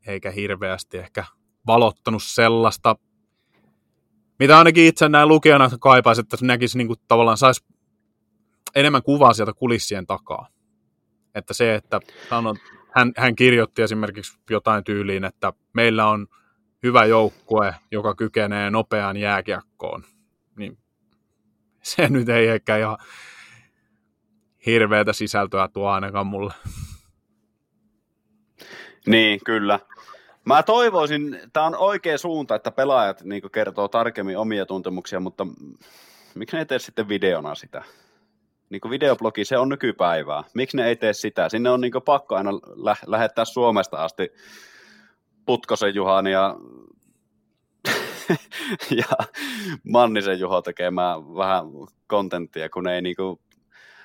eikä hirveästi ehkä valottanut sellaista mitä ainakin itse näin lukijana kaipaisi, että näkisi niin kuin, tavallaan saisi enemmän kuvaa sieltä kulissien takaa. Että se, että sanon, hän, hän kirjoitti esimerkiksi jotain tyyliin, että meillä on hyvä joukkue, joka kykenee nopeaan jääkiekkoon, niin se nyt ei ehkä ihan hirveätä sisältöä tuo ainakaan mulle. Niin, kyllä. Mä toivoisin, tämä on oikea suunta, että pelaajat niin kertoo tarkemmin omia tuntemuksia, mutta miksi ne ei tee sitten videona sitä? Niin kuin videoblogi, se on nykypäivää. Miksi ne ei tee sitä? Sinne on niin pakko aina lä- lähettää Suomesta asti Putkosen Juhan ja, ja Mannisen Juho tekemään vähän kontenttia, kun ei niin kuin...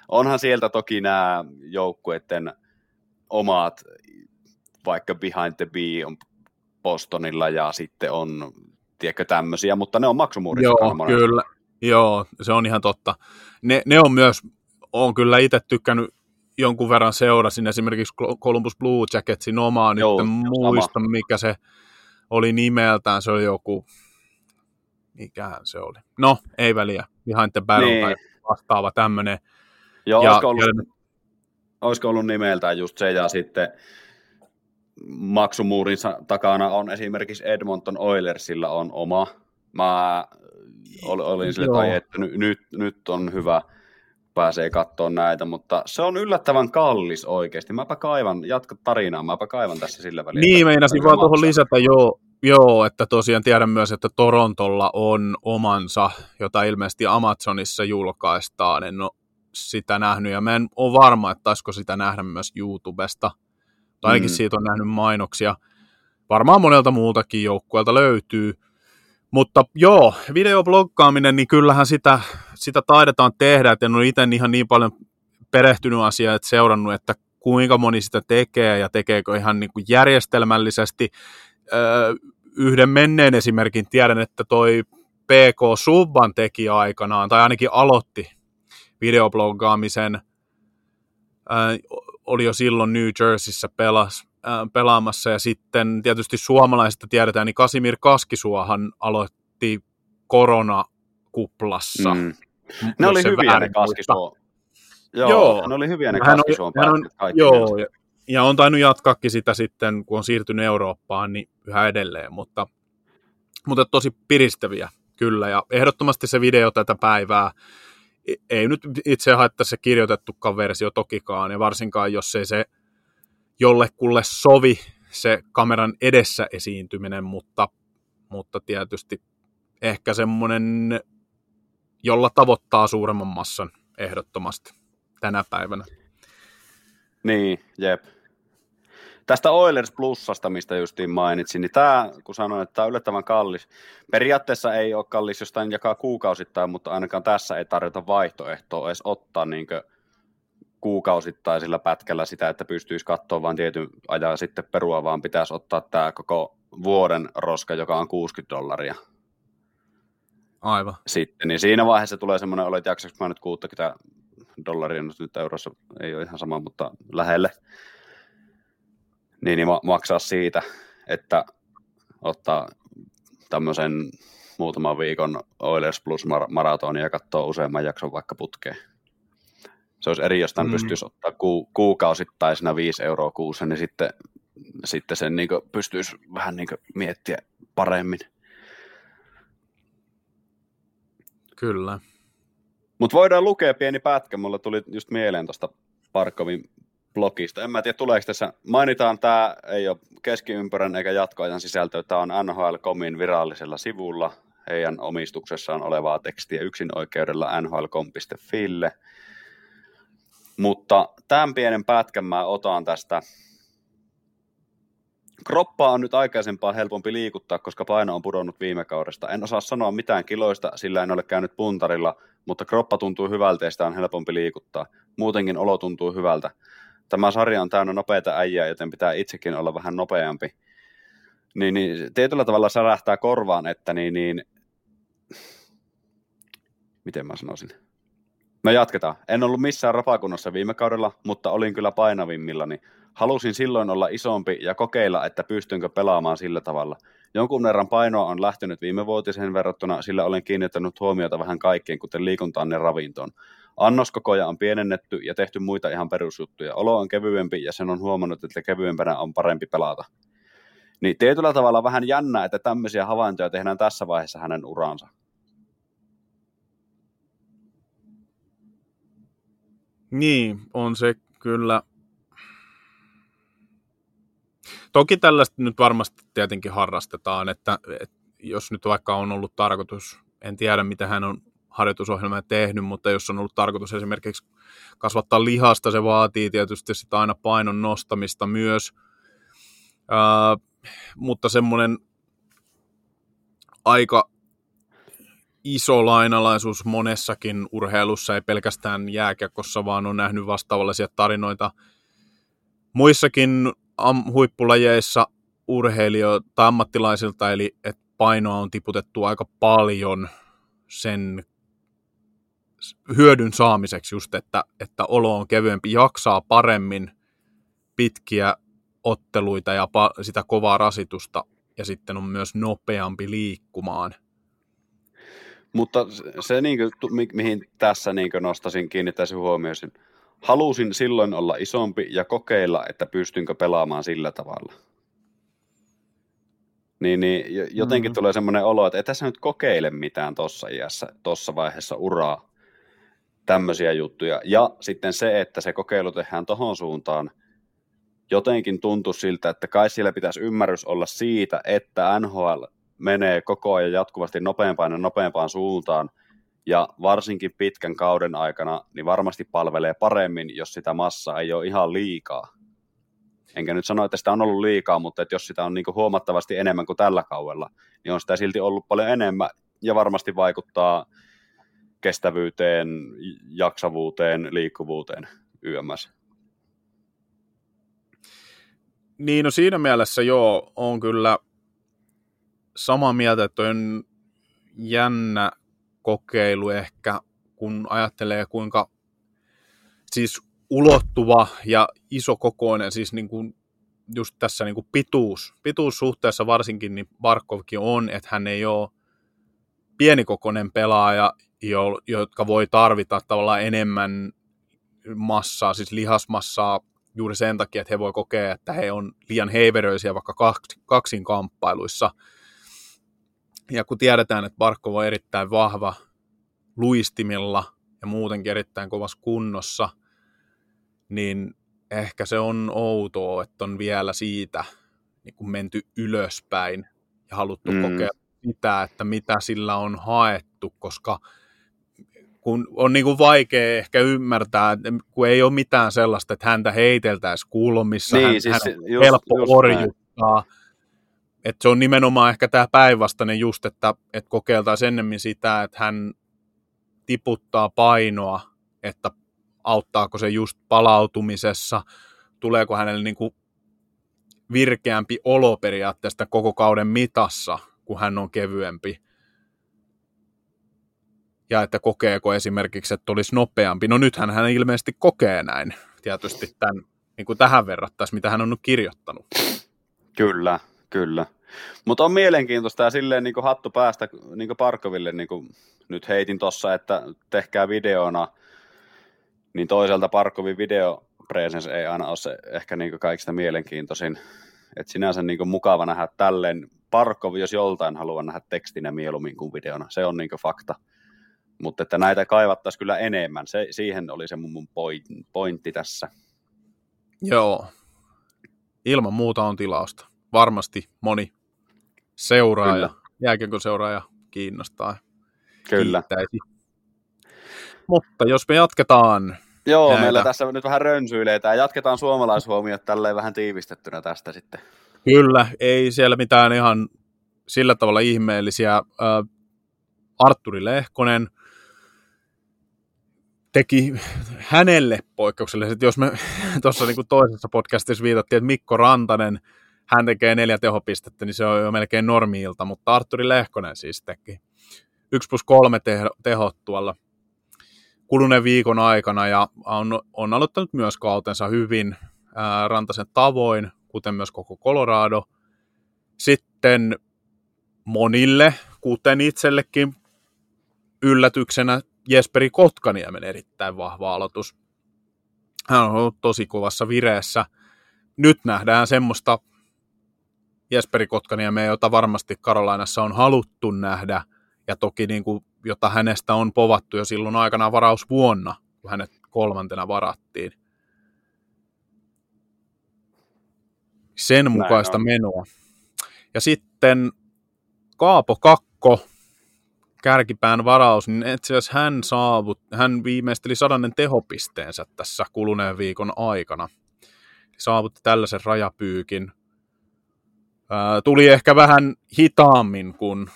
Onhan sieltä toki nämä joukkueiden omat vaikka Behind the Bee on Bostonilla ja sitten on, tiedätkö, tämmöisiä, mutta ne on maksumuurissa Joo, kyllä. Joo, se on ihan totta. Ne, ne on myös, on kyllä itse tykkännyt jonkun verran seurasin esimerkiksi Columbus Blue Jacketsin omaa, Joo, nyt muista sama. mikä se oli nimeltään, se oli joku, mikähän se oli. No, ei väliä, Behind the Battle niin. tai vastaava tämmöinen. Joo, ja, olisiko, ollut, ja, olisiko ollut nimeltään just se, ja sitten maksumuurin takana on esimerkiksi Edmonton Oilersilla on oma. Mä olin sille, tai että nyt, nyt on hyvä, pääsee katsoa näitä, mutta se on yllättävän kallis oikeasti. Mäpä kaivan, jatka tarinaa, mäpä kaivan tässä sillä välillä. Niin, meinasin vaan tuohon lisätä, joo, joo, että tosiaan tiedän myös, että Torontolla on omansa, jota ilmeisesti Amazonissa julkaistaan. En ole sitä nähnyt, ja mä en ole varma, että taisiko sitä nähdä myös YouTubesta – tai ainakin mm. siitä on nähnyt mainoksia. Varmaan monelta muultakin joukkueelta löytyy. Mutta joo, videobloggaaminen, niin kyllähän sitä, sitä taidetaan tehdä, että en ole itse ihan niin paljon perehtynyt asiaan, että seurannut, että kuinka moni sitä tekee ja tekeekö ihan niin kuin järjestelmällisesti. Öö, yhden menneen esimerkin tiedän, että toi PK Subban teki aikanaan, tai ainakin aloitti videobloggaamisen oli jo silloin New Jerseyssä pelas, äh, pelaamassa ja sitten tietysti suomalaisista tiedetään, niin Kasimir Kaskisuohan aloitti koronakuplassa. Mm. Ne oli hyviä ne Kaskisuo. Joo, joo, ne oli hyviä ne Kaskisuon Joo, ja, ja on tainnut jatkaakin sitä sitten, kun on siirtynyt Eurooppaan, niin yhä edelleen, mutta, mutta tosi piristäviä kyllä, ja ehdottomasti se video tätä päivää, ei nyt itse haittaa se kirjoitettukaan versio tokikaan, ja varsinkaan jos ei se jollekulle sovi se kameran edessä esiintyminen, mutta, mutta tietysti ehkä semmoinen, jolla tavoittaa suuremman massan ehdottomasti tänä päivänä. Niin, jep. Tästä Oilers Plusasta, mistä justiin mainitsin, niin tämä, kun sanoin, että tämä on yllättävän kallis. Periaatteessa ei ole kallis jostain jakaa kuukausittain, mutta ainakaan tässä ei tarjota vaihtoehtoa edes ottaa niin kuukausittaisilla pätkällä sitä, että pystyisi katsoa vain tietyn ajan sitten perua, vaan pitäisi ottaa tämä koko vuoden roska, joka on 60 dollaria. Aivan. Sitten, niin siinä vaiheessa tulee semmoinen olo, että jaksaks mä nyt 60 dollaria, nyt eurossa ei ole ihan sama, mutta lähelle niin, niin maksaa siitä, että ottaa tämmöisen muutaman viikon Oilers Plus maratonin ja katsoo useamman jakson vaikka putkeen. Se olisi eri, jos tämän mm. pystyisi ottaa ku, kuukausittaisena 5 euroa kuussa, niin sitten, sitten sen niin pystyisi vähän niin miettiä paremmin. Kyllä. Mutta voidaan lukea pieni pätkä. Mulla tuli just mieleen tuosta Parkovin blogista. En mä tiedä, tuleeko tässä, mainitaan tämä, ei ole keskiympärän eikä jatkoajan sisältö, tämä on NHL.comin virallisella sivulla, heidän omistuksessaan olevaa tekstiä yksin oikeudella nhl.com.fille. Mutta tämän pienen pätkän mä otan tästä. Kroppaa on nyt aikaisempaa helpompi liikuttaa, koska paino on pudonnut viime kaudesta. En osaa sanoa mitään kiloista, sillä en ole käynyt puntarilla, mutta kroppa tuntuu hyvältä ja sitä on helpompi liikuttaa. Muutenkin olo tuntuu hyvältä tämä sarja on täynnä nopeita äijää, joten pitää itsekin olla vähän nopeampi. Niin, niin tietyllä tavalla särähtää korvaan, että niin, niin miten mä sanoisin? No jatketaan. En ollut missään rapakunnossa viime kaudella, mutta olin kyllä painavimmillani. Halusin silloin olla isompi ja kokeilla, että pystynkö pelaamaan sillä tavalla. Jonkun verran painoa on lähtenyt viime vuotiseen verrattuna, sillä olen kiinnittänyt huomiota vähän kaikkeen, kuten liikuntaan ja ravintoon. Annoskokoja on pienennetty ja tehty muita ihan perusjuttuja. Olo on kevyempi ja sen on huomannut, että kevyempänä on parempi pelata. Niin tietyllä tavalla vähän jännä, että tämmöisiä havaintoja tehdään tässä vaiheessa hänen uransa. Niin, on se kyllä. Toki tällaista nyt varmasti tietenkin harrastetaan, että, että jos nyt vaikka on ollut tarkoitus, en tiedä mitä hän on harjoitusohjelmaa tehnyt, mutta jos on ollut tarkoitus esimerkiksi kasvattaa lihasta, se vaatii tietysti sitä aina painon nostamista myös, Ää, mutta semmoinen aika iso lainalaisuus monessakin urheilussa, ei pelkästään jääkiekossa, vaan on nähnyt vastaavallisia tarinoita. Muissakin am- huippulajeissa urheilijoilta ammattilaisilta, eli että painoa on tiputettu aika paljon sen hyödyn saamiseksi just, että, että olo on kevyempi, jaksaa paremmin pitkiä otteluita ja pa- sitä kovaa rasitusta ja sitten on myös nopeampi liikkumaan. Mutta se, niin kuin, mi- mihin tässä niin kuin nostasin, kiinnittäisin huomioon, halusin silloin olla isompi ja kokeilla, että pystynkö pelaamaan sillä tavalla. Niin, niin jotenkin mm-hmm. tulee semmoinen olo, että ei tässä nyt kokeile mitään tuossa iässä, tuossa vaiheessa uraa tämmöisiä juttuja. Ja sitten se, että se kokeilu tehdään tohon suuntaan, jotenkin tuntuu siltä, että kai siellä pitäisi ymmärrys olla siitä, että NHL menee koko ajan jatkuvasti nopeampaan ja nopeampaan suuntaan, ja varsinkin pitkän kauden aikana, niin varmasti palvelee paremmin, jos sitä massaa ei ole ihan liikaa. Enkä nyt sano, että sitä on ollut liikaa, mutta että jos sitä on niin huomattavasti enemmän kuin tällä kaudella, niin on sitä silti ollut paljon enemmän, ja varmasti vaikuttaa kestävyyteen, jaksavuuteen, liikkuvuuteen YMS. Niin, no siinä mielessä joo, on kyllä samaa mieltä, että on jännä kokeilu ehkä, kun ajattelee kuinka siis ulottuva ja isokokoinen, siis niin kuin just tässä niin kuin pituus, pituussuhteessa varsinkin niin Barkovkin on, että hän ei ole pienikokoinen pelaaja jo, jotka voi tarvita tavallaan enemmän massaa, siis lihasmassaa juuri sen takia, että he voi kokea, että he on liian heiveröisiä vaikka kaksin kamppailuissa. Ja kun tiedetään, että Barkov on erittäin vahva luistimilla ja muutenkin erittäin kovassa kunnossa, niin ehkä se on outoa, että on vielä siitä niin kuin menty ylöspäin ja haluttu mm. kokea sitä, että mitä sillä on haettu, koska kun on niin kuin vaikea ehkä ymmärtää, kun ei ole mitään sellaista, että häntä heiteltäisiin kulmissa, niin, hän, siis, hän on just, helppo just orjuttaa. Että se on nimenomaan ehkä tämä päinvastainen just, että, että kokeiltaisiin ennemmin sitä, että hän tiputtaa painoa, että auttaako se just palautumisessa, tuleeko hänelle niin kuin virkeämpi olo periaatteessa koko kauden mitassa, kun hän on kevyempi. Ja että kokeeko esimerkiksi, että olisi nopeampi. No nythän hän ilmeisesti kokee näin, tietysti tämän, niin kuin tähän verrattaisiin, mitä hän on nyt kirjoittanut. Kyllä, kyllä. Mutta on mielenkiintoista ja silleen niin kuin hattu päästä niin kuin Parkoville, niin kuin nyt heitin tuossa, että tehkää videona, niin toiselta Parkovin video presence ei aina ole se ehkä niin kaikista mielenkiintoisin. Et sinänsä niin mukava nähdä tälleen. Parkov, jos joltain haluaa nähdä tekstinä mieluummin kuin videona, se on niin fakta. Mutta että näitä kaivattaisiin kyllä enemmän, se, siihen oli se mun, pointti tässä. Joo, ilman muuta on tilausta. Varmasti moni seuraaja, jääkiekon seuraaja kiinnostaa. Kyllä. Kiittäisi. Mutta jos me jatketaan Joo, näitä. meillä tässä nyt vähän rönsyilee ja jatketaan suomalaishuomiot tälleen vähän tiivistettynä tästä sitten. Kyllä, ei siellä mitään ihan sillä tavalla ihmeellisiä. Arturi Lehkonen teki hänelle poikkeukselliset, jos me tuossa niin toisessa podcastissa viitattiin, että Mikko Rantanen, hän tekee neljä tehopistettä, niin se on jo melkein normiilta, mutta Arturi Lehkonen siis teki. 1 plus 3 tehot tuolla kuluneen viikon aikana ja on, on aloittanut myös kautensa hyvin ää, Rantasen tavoin, kuten myös koko Colorado. Sitten monille, kuten itsellekin yllätyksenä Jesperi Kotkaniemen erittäin vahva aloitus. Hän on ollut tosi kovassa vireessä. Nyt nähdään semmoista Jesperi Kotkaniemeä, jota varmasti Karolainassa on haluttu nähdä, ja toki niin kuin jota hänestä on povattu jo silloin aikana varausvuonna, kun hänet kolmantena varattiin. Sen mukaista menoa. Ja sitten Kaapo Kakko, kärkipään varaus, niin itse asiassa hän, saavut, hän viimeisteli sadannen tehopisteensä tässä kuluneen viikon aikana. Saavutti tällaisen rajapyykin. Ää, tuli ehkä vähän hitaammin kuin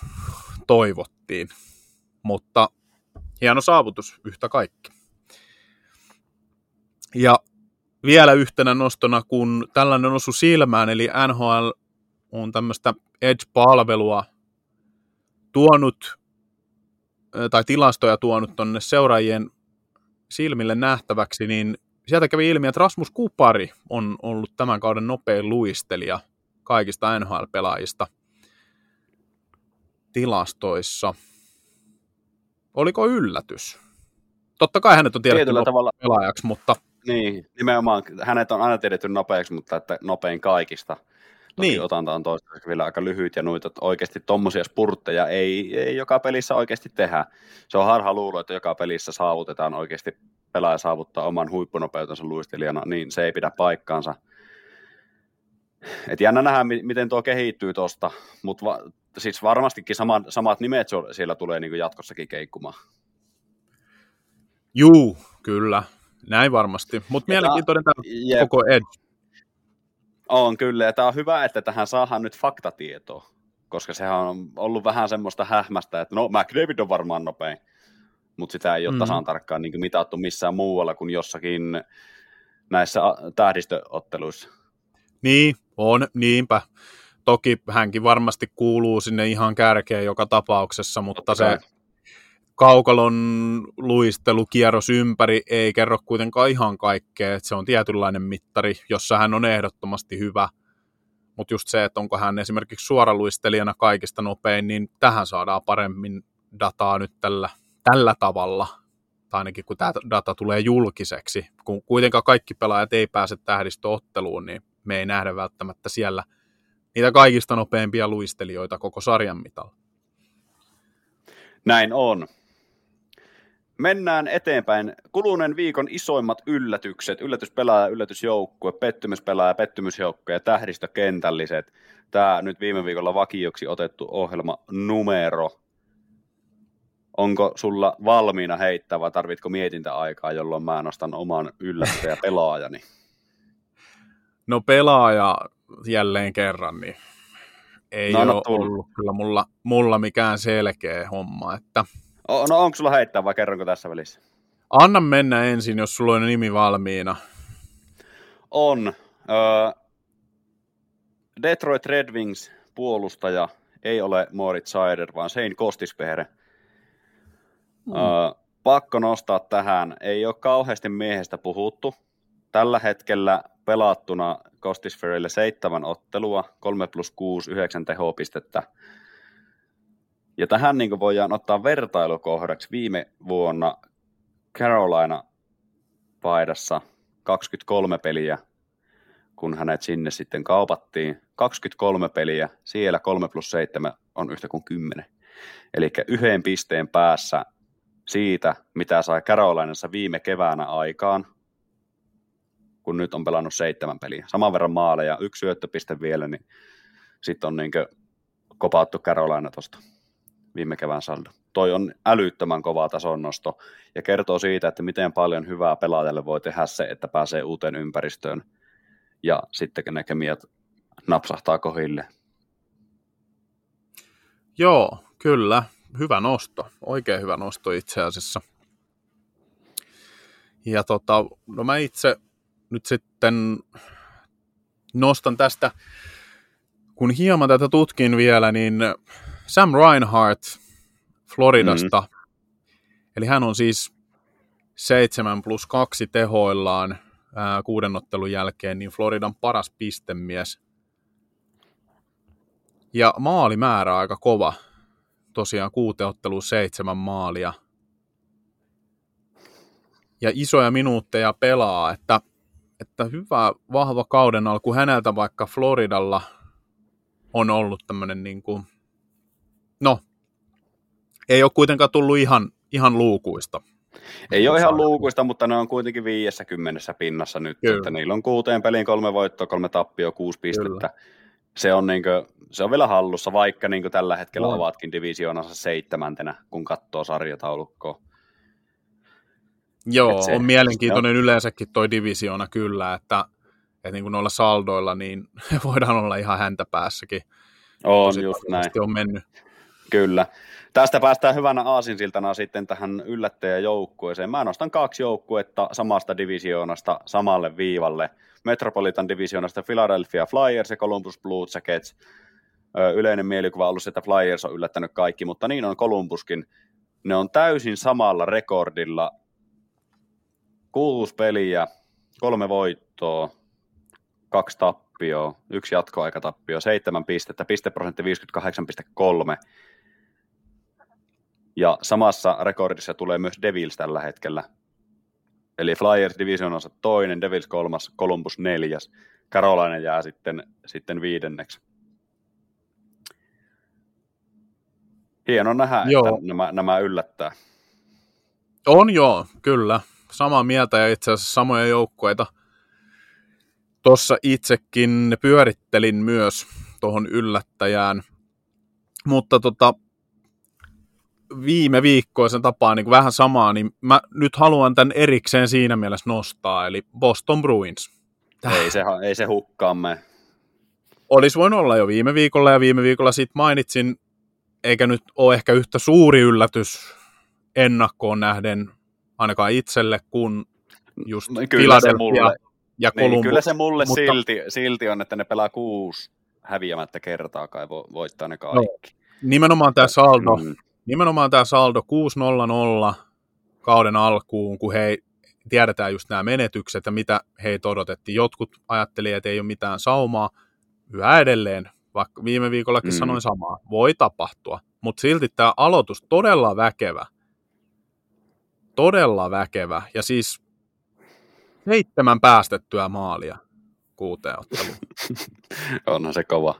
toivottiin mutta hieno saavutus yhtä kaikki. Ja vielä yhtenä nostona, kun tällainen osu silmään, eli NHL on tämmöistä Edge-palvelua tuonut, tai tilastoja tuonut tuonne seuraajien silmille nähtäväksi, niin sieltä kävi ilmi, että Rasmus Kupari on ollut tämän kauden nopein luistelija kaikista NHL-pelaajista tilastoissa – oliko yllätys? Totta kai hänet on tiedetty tavalla pelaajaksi, mutta... Niin, nimenomaan hänet on aina tiedetty nopeaksi, mutta että nopein kaikista. Toki niin. otanta on toistaiseksi vielä aika lyhyt ja noita oikeasti tuommoisia spurtteja ei, ei joka pelissä oikeasti tehdä. Se on harha luulo, että joka pelissä saavutetaan oikeasti pelaaja saavuttaa oman huippunopeutensa luistelijana, niin se ei pidä paikkaansa. Et jännä nähdä, miten tuo kehittyy tuosta, mutta va- siis varmastikin samat, samat nimet siellä tulee niin jatkossakin keikkumaan. Juu, kyllä. Näin varmasti. Mutta mielenkiintoinen tämä jep. koko Edge. On kyllä, ja tämä on hyvä, että tähän saadaan nyt faktatietoa, koska sehän on ollut vähän semmoista hähmästä, että no McDavid on varmaan nopein, mutta sitä ei ole mm. tasan tarkkaan niin mitattu missään muualla kuin jossakin näissä tähdistöotteluissa. Niin, on, niinpä. Toki hänkin varmasti kuuluu sinne ihan kärkeen joka tapauksessa, mutta se kaukalon luistelukierros ympäri ei kerro kuitenkaan ihan kaikkea, että se on tietynlainen mittari, jossa hän on ehdottomasti hyvä. Mutta just se, että onko hän esimerkiksi suoraluistelijana kaikista nopein, niin tähän saadaan paremmin dataa nyt tällä, tällä tavalla, tai ainakin kun tämä data tulee julkiseksi. Kun kuitenkaan kaikki pelaajat ei pääse tähdistöotteluun, niin me ei nähdä välttämättä siellä – niitä kaikista nopeimpia luistelijoita koko sarjan mitalla. Näin on. Mennään eteenpäin. Kuluneen viikon isoimmat yllätykset, yllätyspelaaja, yllätysjoukkue, pettymyspelaaja, pettymysjoukkue ja tähdistökentälliset. Tämä nyt viime viikolla vakioksi otettu ohjelma numero. Onko sulla valmiina heittää vai tarvitko mietintäaikaa, jolloin mä nostan oman yllättäjä pelaajani? No pelaaja jälleen kerran, niin ei no, ole ollut kyllä mulla, mulla mikään selkeä homma. Että... No onko sulla heittää vai kerronko tässä välissä? Anna mennä ensin, jos sulla on nimi valmiina. On. Uh, Detroit Red Wings puolustaja ei ole Moritz Seider, vaan Sein Kostisperre. Mm. Uh, pakko nostaa tähän. Ei ole kauheasti miehestä puhuttu. Tällä hetkellä pelattuna Kostisferille seitsemän ottelua, 3 plus 6, 9 tehopistettä. Ja tähän niin voidaan ottaa vertailukohdaksi viime vuonna Carolina paidassa 23 peliä, kun hänet sinne sitten kaupattiin. 23 peliä, siellä 3 plus 7 on yhtä kuin 10. Eli yhden pisteen päässä siitä, mitä sai Carolinassa viime keväänä aikaan, kun nyt on pelannut seitsemän peliä. Saman verran maaleja, yksi syöttöpiste vielä, niin sitten on niin kopaattu Carolina tuosta viime kevään saldo. Toi on älyttömän kova tason nosto ja kertoo siitä, että miten paljon hyvää pelaajalle voi tehdä se, että pääsee uuteen ympäristöön ja sitten ne kemiat napsahtaa kohille. Joo, kyllä. Hyvä nosto. Oikein hyvä nosto itse asiassa. Ja tota, no mä itse nyt sitten nostan tästä, kun hieman tätä tutkin vielä, niin Sam Reinhardt Floridasta, mm. eli hän on siis 7 plus 2 tehoillaan ää, kuuden ottelun jälkeen, niin Floridan paras pistemies. Ja maalimäärä aika kova, tosiaan kuuteen otteluun seitsemän maalia. Ja isoja minuutteja pelaa, että että hyvä, vahva kauden alku häneltä, vaikka Floridalla on ollut tämmöinen niin kuin, no, ei ole kuitenkaan tullut ihan, ihan luukuista. Ei ole ihan luukuista, mutta ne on kuitenkin 50 pinnassa nyt. Kyllä. Että niillä on kuuteen peliin kolme voittoa, kolme tappioa, kuusi pistettä. Kyllä. Se on, niin kuin, se on vielä hallussa, vaikka niin tällä hetkellä no. ovatkin divisioonassa seitsemäntenä, kun katsoo sarjataulukkoa. Joo, se, on mielenkiintoinen se on... yleensäkin toi divisioona kyllä, että, että niin kuin noilla saldoilla niin voidaan olla ihan häntä päässäkin. On Tosi just näin. On mennyt. Kyllä. Tästä päästään hyvänä aasinsiltana sitten tähän yllättäjäjoukkueeseen. Mä nostan kaksi joukkuetta samasta divisioonasta samalle viivalle. Metropolitan divisioonasta Philadelphia Flyers ja Columbus Blue Jackets. Yleinen mielikuva on ollut, että Flyers on yllättänyt kaikki, mutta niin on Columbuskin. Ne on täysin samalla rekordilla kuusi peliä, kolme voittoa, kaksi tappioa, yksi jatkoaikatappio, seitsemän pistettä, pisteprosentti 58,3. Ja samassa rekordissa tulee myös Devils tällä hetkellä. Eli Flyers divisionansa toinen, Devils kolmas, Columbus neljäs. Carolina jää sitten, sitten viidenneksi. Hieno nähdä, joo. että nämä, nämä yllättää. On joo, kyllä samaa mieltä ja itse asiassa samoja joukkueita. Tuossa itsekin pyörittelin myös tuohon yllättäjään, mutta tota, viime viikkoisen tapaan niin vähän samaa, niin mä nyt haluan tämän erikseen siinä mielessä nostaa, eli Boston Bruins. Ei se, ei se hukkaamme. Olisi voinut olla jo viime viikolla, ja viime viikolla siitä mainitsin, eikä nyt ole ehkä yhtä suuri yllätys ennakkoon nähden ainakaan itselle, kun just no, kyllä se mulle, ja Columbus. Niin, kyllä se mulle mutta... silti, silti on, että ne pelaa kuusi häviämättä kertaa kai vo, voittaa ne kaikki. No, nimenomaan tämä saldo, mm. Nimenomaan tämä saldo 6-0-0 kauden alkuun, kun he tiedetään just nämä menetykset ja mitä heitä odotettiin. Jotkut ajattelivat, että ei ole mitään saumaa. Yhä edelleen, vaikka viime viikollakin mm. sanoin samaa, voi tapahtua. Mutta silti tämä aloitus todella väkevä – todella väkevä. Ja siis seitsemän päästettyä maalia kuuteen otteluun. Onhan se kova.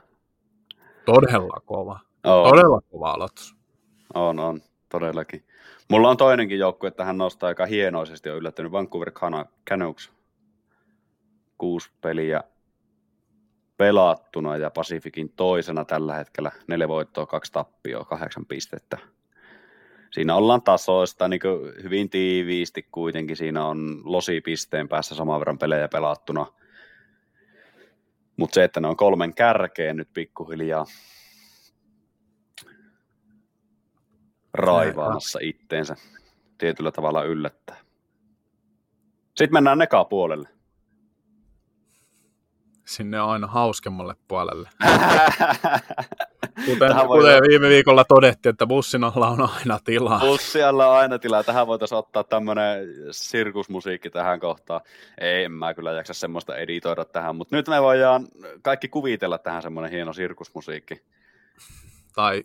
Todella kova. On. Todella kova aloitus. On, on. todellakin. Mulla on toinenkin joukkue, että hän nostaa aika hienoisesti, on yllättänyt Vancouver Canucks. Kuusi peliä pelattuna ja Pacificin toisena tällä hetkellä. Neljä voittoa, kaksi tappioa, kahdeksan pistettä. Siinä ollaan tasoista niin hyvin tiiviisti kuitenkin. Siinä on losi pisteen päässä saman verran pelejä pelattuna. Mutta se, että ne on kolmen kärkeen nyt pikkuhiljaa raivaamassa itteensä tietyllä tavalla yllättää. Sitten mennään nekaa puolelle sinne aina hauskemmalle puolelle. kuten, kuten viime viikolla todettiin, että bussin alla on aina tilaa. Bussin alla on aina tilaa. Tähän voitaisiin ottaa tämmöinen sirkusmusiikki tähän kohtaan. Ei, en mä kyllä jaksa semmoista editoida tähän, mutta nyt me voidaan kaikki kuvitella tähän semmoinen hieno sirkusmusiikki. Tai,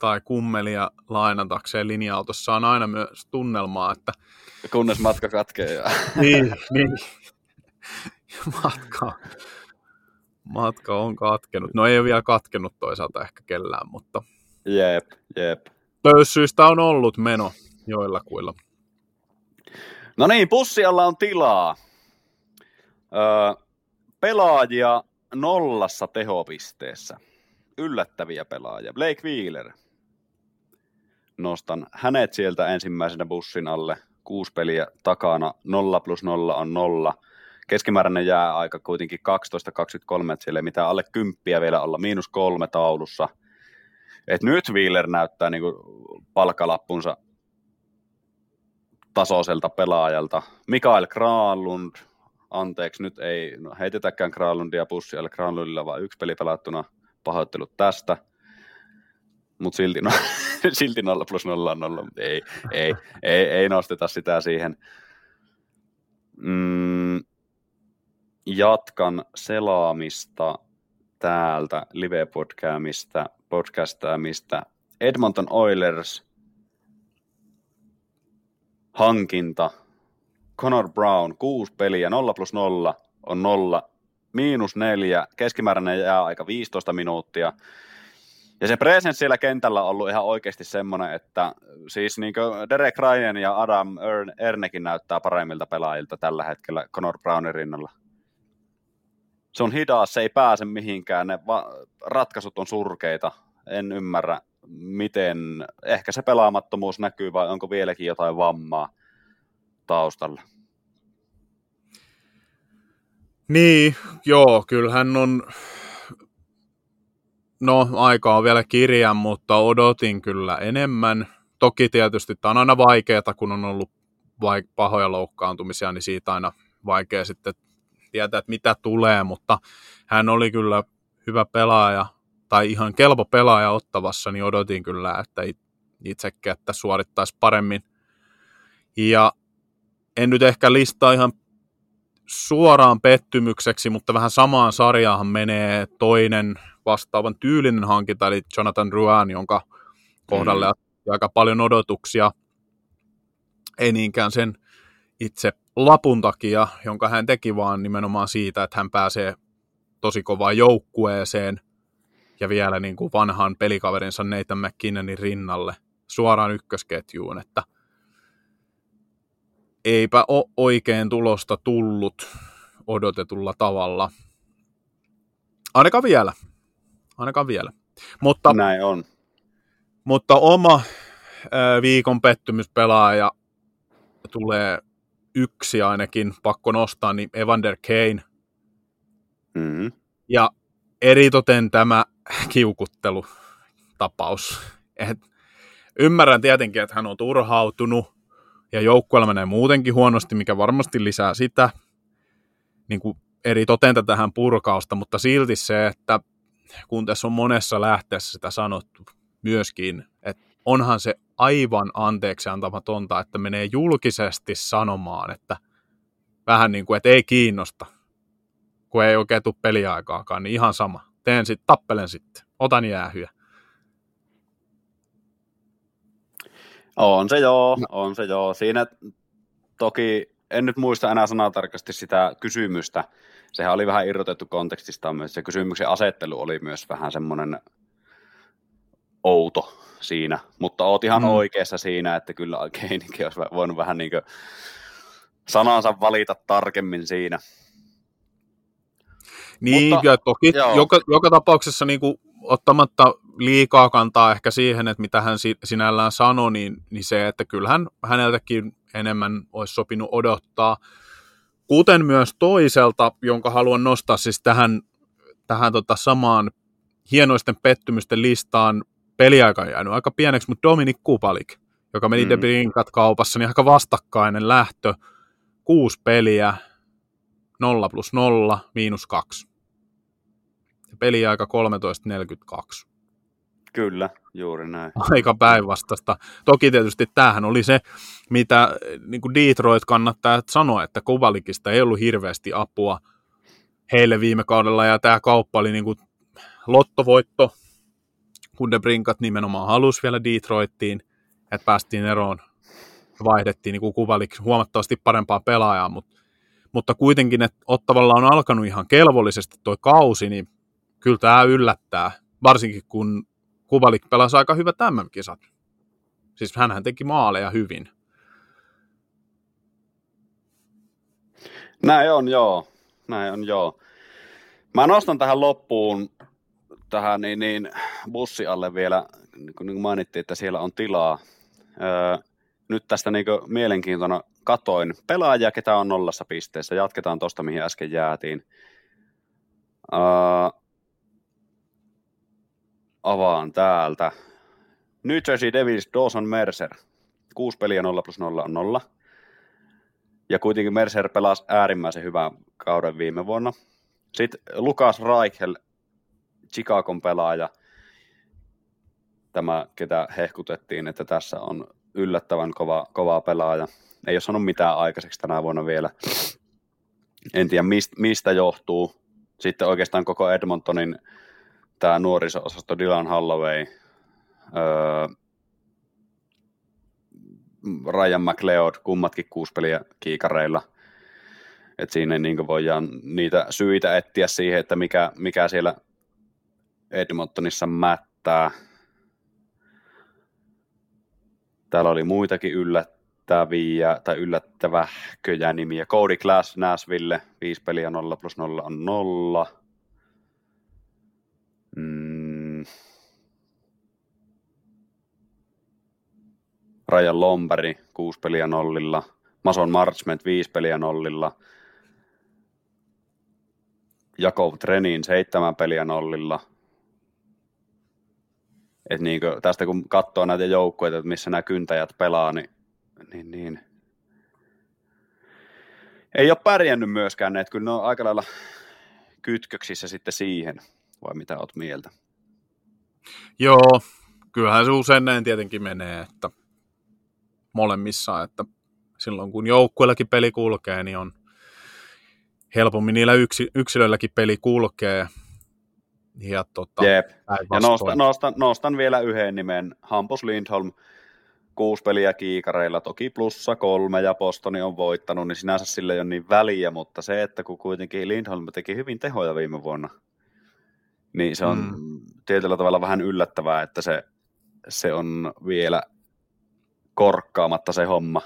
tai kummelia lainatakseen linja-autossa on aina myös tunnelmaa, että... Kunnes matka katkee. niin, niin. matka, matka on katkenut. No ei ole vielä katkenut toisaalta ehkä kellään, mutta... Jep, jep. Pöyssyistä on ollut meno joillakuilla. No niin, pussialla on tilaa. Öö, pelaajia nollassa tehopisteessä. Yllättäviä pelaajia. Blake Wheeler. Nostan hänet sieltä ensimmäisenä bussin alle. Kuusi peliä takana. Nolla plus nolla on nolla keskimääräinen jää aika kuitenkin 12-23, että siellä ei mitään alle kymppiä vielä olla, miinus kolme taulussa. Et nyt Wheeler näyttää niin palkalappunsa tasoiselta pelaajalta. Mikael Kraalund, anteeksi, nyt ei no, heitetäkään Kraalundia pussialle Kraalundilla, vaan yksi peli pelattuna, pahoittelut tästä. Mutta silti, no, silti 0 plus 0 on 0, ei, ei, ei, ei nosteta sitä siihen. Mm, jatkan selaamista täältä live-podcastamista, podcastamista. Edmonton Oilers hankinta. Connor Brown, kuusi peliä, 0 plus 0 on 0, miinus 4, keskimääräinen jää aika 15 minuuttia. Ja se presence siellä kentällä on ollut ihan oikeasti semmoinen, että siis niin Derek Ryan ja Adam Ernekin näyttää paremmilta pelaajilta tällä hetkellä Connor Brownin rinnalla se on hidas, se ei pääse mihinkään, ne va- ratkaisut on surkeita. En ymmärrä, miten, ehkä se pelaamattomuus näkyy vai onko vieläkin jotain vammaa taustalla. Niin, joo, kyllähän on, no aika on vielä kirjan, mutta odotin kyllä enemmän. Toki tietysti tämä on aina vaikeaa, kun on ollut vaik- pahoja loukkaantumisia, niin siitä aina vaikea sitten tietää, että mitä tulee, mutta hän oli kyllä hyvä pelaaja, tai ihan kelpo pelaaja ottavassa, niin odotin kyllä, että itsekin, että suorittaisi paremmin. Ja en nyt ehkä listaa ihan suoraan pettymykseksi, mutta vähän samaan sarjaan menee toinen vastaavan tyylinen hankinta, eli Jonathan Ruan, jonka kohdalle mm. aika paljon odotuksia. Ei niinkään sen itse lapun takia, jonka hän teki vaan nimenomaan siitä, että hän pääsee tosi kovaan joukkueeseen ja vielä niin kuin vanhan pelikaverinsa Nathan McKinnonin rinnalle suoraan ykkösketjuun, että eipä ole oikein tulosta tullut odotetulla tavalla. Ainakaan vielä. Ainakaan vielä. Mutta, Näin on. Mutta oma viikon pettymyspelaaja tulee yksi ainakin pakko nostaa, niin Evander Kane. Mm-hmm. Ja eritoten tämä kiukuttelutapaus. Et ymmärrän tietenkin, että hän on turhautunut ja joukkueella menee muutenkin huonosti, mikä varmasti lisää sitä niin kuin eri totenta tähän purkausta, mutta silti se, että kun tässä on monessa lähteessä sitä sanottu myöskin, että onhan se aivan anteeksi antamatonta, että menee julkisesti sanomaan, että vähän niin kuin, että ei kiinnosta, kun ei oikein tule peliaikaakaan, niin ihan sama. Teen sitten, tappelen sitten, otan jäähyä. On se joo, no. on se joo. Siinä toki, en nyt muista enää sanatarkasti sitä kysymystä, sehän oli vähän irrotettu kontekstista myös. Se kysymyksen asettelu oli myös vähän semmoinen outo siinä, mutta oot ihan mm. oikeassa siinä, että kyllä Keinikin olisi voinut vähän niin kuin sanansa valita tarkemmin siinä. Niin, Mutta, ja toki joka, joka tapauksessa niin kuin, ottamatta liikaa kantaa ehkä siihen, että mitä hän sinällään sanoi, niin, niin se, että kyllähän häneltäkin enemmän olisi sopinut odottaa. Kuten myös toiselta, jonka haluan nostaa siis tähän, tähän tota samaan hienoisten pettymysten listaan, peliaika on jäänyt aika pieneksi, mutta Dominik Kupalik, joka meni mm. Debrinkat kaupassa, niin aika vastakkainen lähtö, kuusi peliä, 0 plus 0, miinus 2 peliaika 13.42. Kyllä, juuri näin. Aika päinvastasta. Toki tietysti tämähän oli se, mitä niin kuin Detroit kannattaa sanoa, että Kovalikista ei ollut hirveästi apua heille viime kaudella, ja tämä kauppa oli niin kuin lottovoitto, kun De Brinkat nimenomaan halusi vielä Detroittiin, että päästiin eroon vaihdettiin niin Kuvalik huomattavasti parempaa pelaajaa, mutta, mutta kuitenkin, että Ottavalla on alkanut ihan kelvollisesti tuo kausi, niin kyllä tämä yllättää, varsinkin kun Kuvalik pelasi aika hyvät MM-kisat. Siis hän teki maaleja hyvin. Näin on, joo. Näin on, joo. Mä nostan tähän loppuun tähän niin, niin bussi alle vielä, niin kuin mainittiin, että siellä on tilaa. Öö, nyt tästä niin mielenkiintona katoin pelaajia, ketä on nollassa pisteessä. Jatketaan tuosta, mihin äsken jäätiin. Öö, avaan täältä. New Jersey Devils Dawson Mercer. Kuusi peliä 0 plus 0 on 0. Ja kuitenkin Mercer pelasi äärimmäisen hyvän kauden viime vuonna. Sitten Lukas Reichel, Chicagon pelaaja. Tämä, ketä hehkutettiin, että tässä on yllättävän kova, kova pelaaja. Ei ole sanonut mitään aikaiseksi tänä vuonna vielä. En tiedä mistä johtuu. Sitten oikeastaan koko Edmontonin tämä nuoriso-osasto Dylan Holloway, öö, Ryan McLeod, kummatkin kuusi peliä kiikareilla. Et siinä niin voidaan niitä syitä etsiä siihen, että mikä, mikä siellä Edmontonissa mättää. Täällä oli muitakin yllättäviä tai yllättävähköjä nimiä. Cody Glass Nashville, 5 peliä 0 plus 0 on 0. Mm. Rajan Lombari, 6 peliä nollilla. Mason Marchment, 5 peliä nollilla. Jakov Trenin, 7 peliä nollilla. Et niin kuin, tästä kun katsoo näitä joukkueita, että missä nämä kyntäjät pelaa, niin, niin, niin ei ole pärjännyt myöskään, että kyllä ne on aika lailla kytköksissä sitten siihen vai mitä oot mieltä? Joo, kyllähän se usein näin tietenkin menee, että molemmissa, että silloin kun joukkueellakin peli kulkee, niin on helpommin niillä yksi, yksilöilläkin peli kulkee. Ja, tota, Jep. ja nostan, nostan, nostan, vielä yhden nimen, Hampus Lindholm, kuusi peliä kiikareilla, toki plussa kolme ja Postoni on voittanut, niin sinänsä sille ei ole niin väliä, mutta se, että kun kuitenkin Lindholm teki hyvin tehoja viime vuonna, niin se on mm. tietyllä tavalla vähän yllättävää, että se, se on vielä korkkaamatta se homma.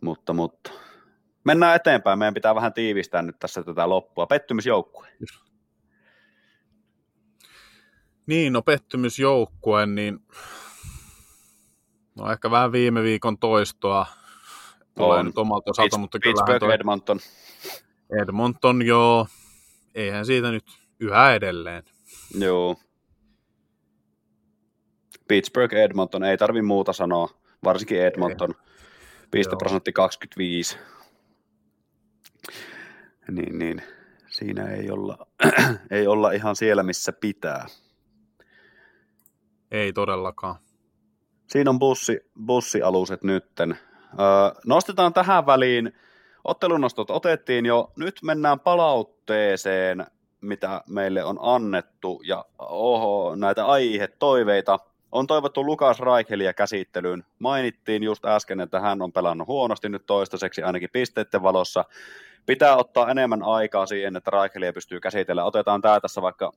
Mutta, mutta mennään eteenpäin. Meidän pitää vähän tiivistää nyt tässä tätä loppua. Pettymysjoukkue. Niin, no pettymysjoukkue, niin no ehkä vähän viime viikon toistoa tulee nyt omalta osalta, mutta Pittsburgh, toi... Edmonton. Edmonton, joo eihän siitä nyt yhä edelleen. Joo. Pittsburgh, Edmonton, ei tarvi muuta sanoa, varsinkin Edmonton. Pisteprosentti 25. Niin, niin. Siinä ei olla, ei olla ihan siellä, missä pitää. Ei todellakaan. Siinä on bussi, bussialuset nytten. Öö, nostetaan tähän väliin Ottelunostot otettiin jo, nyt mennään palautteeseen, mitä meille on annettu, ja oho, näitä aihe-toiveita. On toivottu Lukas Raikelia käsittelyyn. Mainittiin just äsken, että hän on pelannut huonosti nyt toistaiseksi ainakin pisteiden valossa. Pitää ottaa enemmän aikaa siihen, että Raikelia pystyy käsitellä. Otetaan tämä tässä vaikka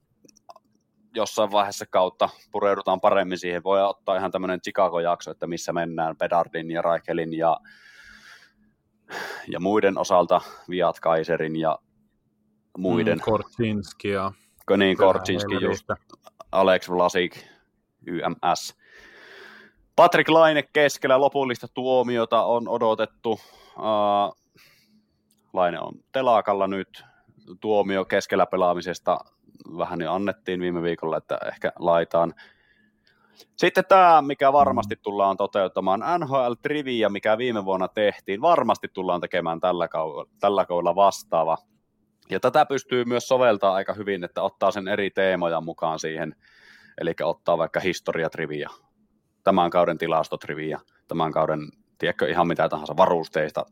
jossain vaiheessa kautta pureudutaan paremmin siihen. Voi ottaa ihan tämmöinen Chicago-jakso, että missä mennään Pedardin ja Raikelin ja, ja muiden osalta, Viat Kaiserin ja muiden. Mm, Kortsinski ja... Niin, Kortsinski just. Alex Vlasik, YMS. Patrick Laine keskellä lopullista tuomiota on odotettu. Uh, Laine on telakalla nyt. Tuomio keskellä pelaamisesta vähän jo annettiin viime viikolla, että ehkä laitaan. Sitten tämä, mikä varmasti tullaan toteuttamaan, NHL Trivia, mikä viime vuonna tehtiin, varmasti tullaan tekemään tällä kaudella, tällä kaudella vastaava. Ja tätä pystyy myös soveltaa aika hyvin, että ottaa sen eri teemoja mukaan siihen, eli ottaa vaikka historiatrivia, tämän kauden tilastotrivia, tämän kauden, tiedätkö, ihan mitä tahansa varusteista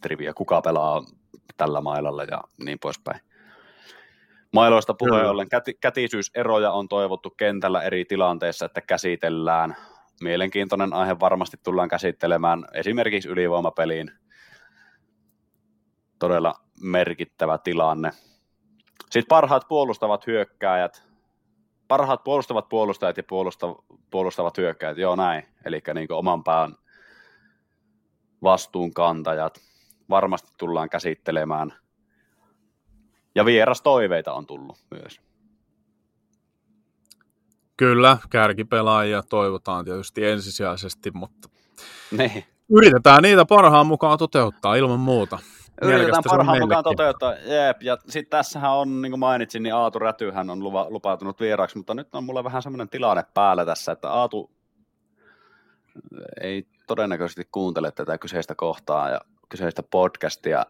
trivia, kuka pelaa tällä mailalla ja niin poispäin. Mailoista puheen ollen käti, kätisyyseroja on toivottu kentällä eri tilanteissa, että käsitellään. Mielenkiintoinen aihe varmasti tullaan käsittelemään esimerkiksi ylivoimapeliin. Todella merkittävä tilanne. Sitten parhaat puolustavat hyökkääjät. Parhaat puolustavat puolustajat ja puolustavat hyökkääjät, joo näin. Eli niin oman pään vastuunkantajat. Varmasti tullaan käsittelemään – ja vierastoiveita on tullut myös. Kyllä, kärkipelaajia toivotaan tietysti ensisijaisesti, mutta niin. yritetään niitä parhaan mukaan toteuttaa ilman muuta. Yritetään parhaan mukaan toteuttaa, jeep. Ja sitten tässähän on, niin kuin mainitsin, niin Aatu Rätyhän on luva, lupautunut vieraaksi, mutta nyt on mulla vähän semmoinen tilanne päällä tässä, että Aatu ei todennäköisesti kuuntele tätä kyseistä kohtaa ja kyseistä podcastia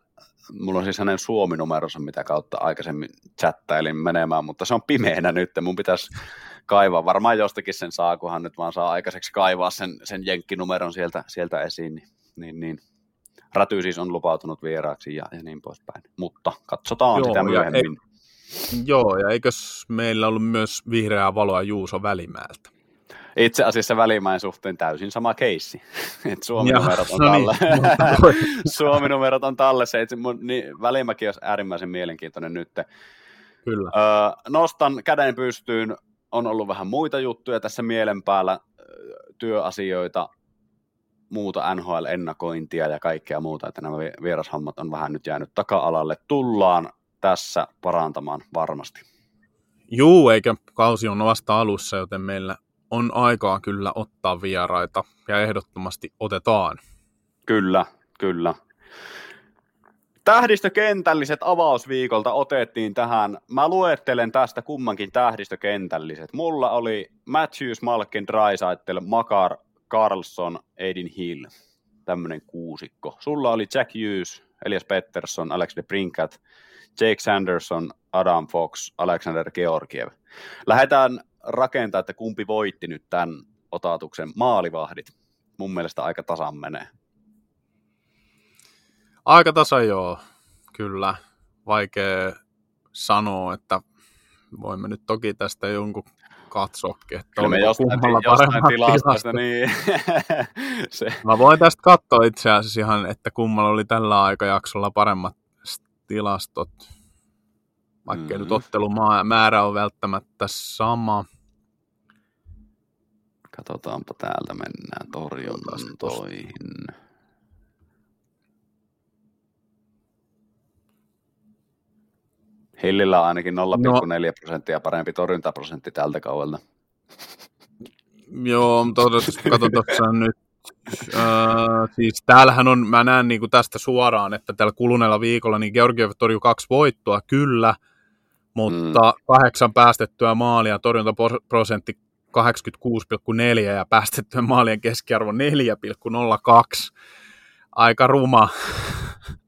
mulla on siis hänen suominumeronsa, mitä kautta aikaisemmin chattailin menemään, mutta se on pimeänä nyt, mun pitäisi kaivaa, varmaan jostakin sen saa, kunhan nyt vaan saa aikaiseksi kaivaa sen, sen jenkkinumeron sieltä, sieltä esiin, niin, niin, niin. Räty siis on lupautunut vieraaksi ja, ja niin poispäin, mutta katsotaan Joo, sitä myöhemmin. Ei, Joo, ja eikös meillä ollut myös vihreää valoa Juuso Välimäeltä? Itse asiassa välimäen suhteen täysin sama keissi. Et Suomi-numerot on no niin, talle. Suomi-numerot on talle. Se, itse, mun, niin, välimäki olisi äärimmäisen mielenkiintoinen nyt. Kyllä. Öö, nostan käden pystyyn. On ollut vähän muita juttuja tässä mielen päällä, työasioita, muuta NHL-ennakointia ja kaikkea muuta, että nämä vierashommat on vähän nyt jäänyt taka-alalle. Tullaan tässä parantamaan varmasti. Juu, eikä kausi on vasta alussa, joten meillä on aikaa kyllä ottaa vieraita ja ehdottomasti otetaan. Kyllä, kyllä. Tähdistökentälliset avausviikolta otettiin tähän. Mä luettelen tästä kummankin tähdistökentälliset. Mulla oli Matthews, Malkin, Drysaitel, Makar, Carlson, Aiden Hill. Tämmönen kuusikko. Sulla oli Jack Hughes, Elias Pettersson, Alex de Brinkat, Jake Sanderson, Adam Fox, Alexander Georgiev. Lähdetään rakentaa, että kumpi voitti nyt tämän otatuksen maalivahdit. Mun mielestä aika tasan menee. Aika tasa joo, kyllä. Vaikea sanoa, että voimme nyt toki tästä jonkun katsoakin, että Kyllä me jostain, jostain tilastosta, niin se. Mä voin tästä katsoa itse asiassa ihan, että kummalla oli tällä aikajaksolla paremmat tilastot vaikka mm-hmm. nyt ottelumäärä on välttämättä sama. Katsotaanpa täältä, mennään torjuntoihin. Hillillä on ainakin 0,4 no. prosenttia parempi torjuntaprosentti tältä kaudelta. Joo, mutta katsotaan nyt. Öö, siis täällähän on, mä näen niin kuin tästä suoraan, että tällä kuluneella viikolla niin Georgiev torjui kaksi voittoa, kyllä, mutta mm. kahdeksan päästettyä maalia, torjuntaprosentti 86,4 ja päästettyä maalien keskiarvo 4,02. Aika ruma.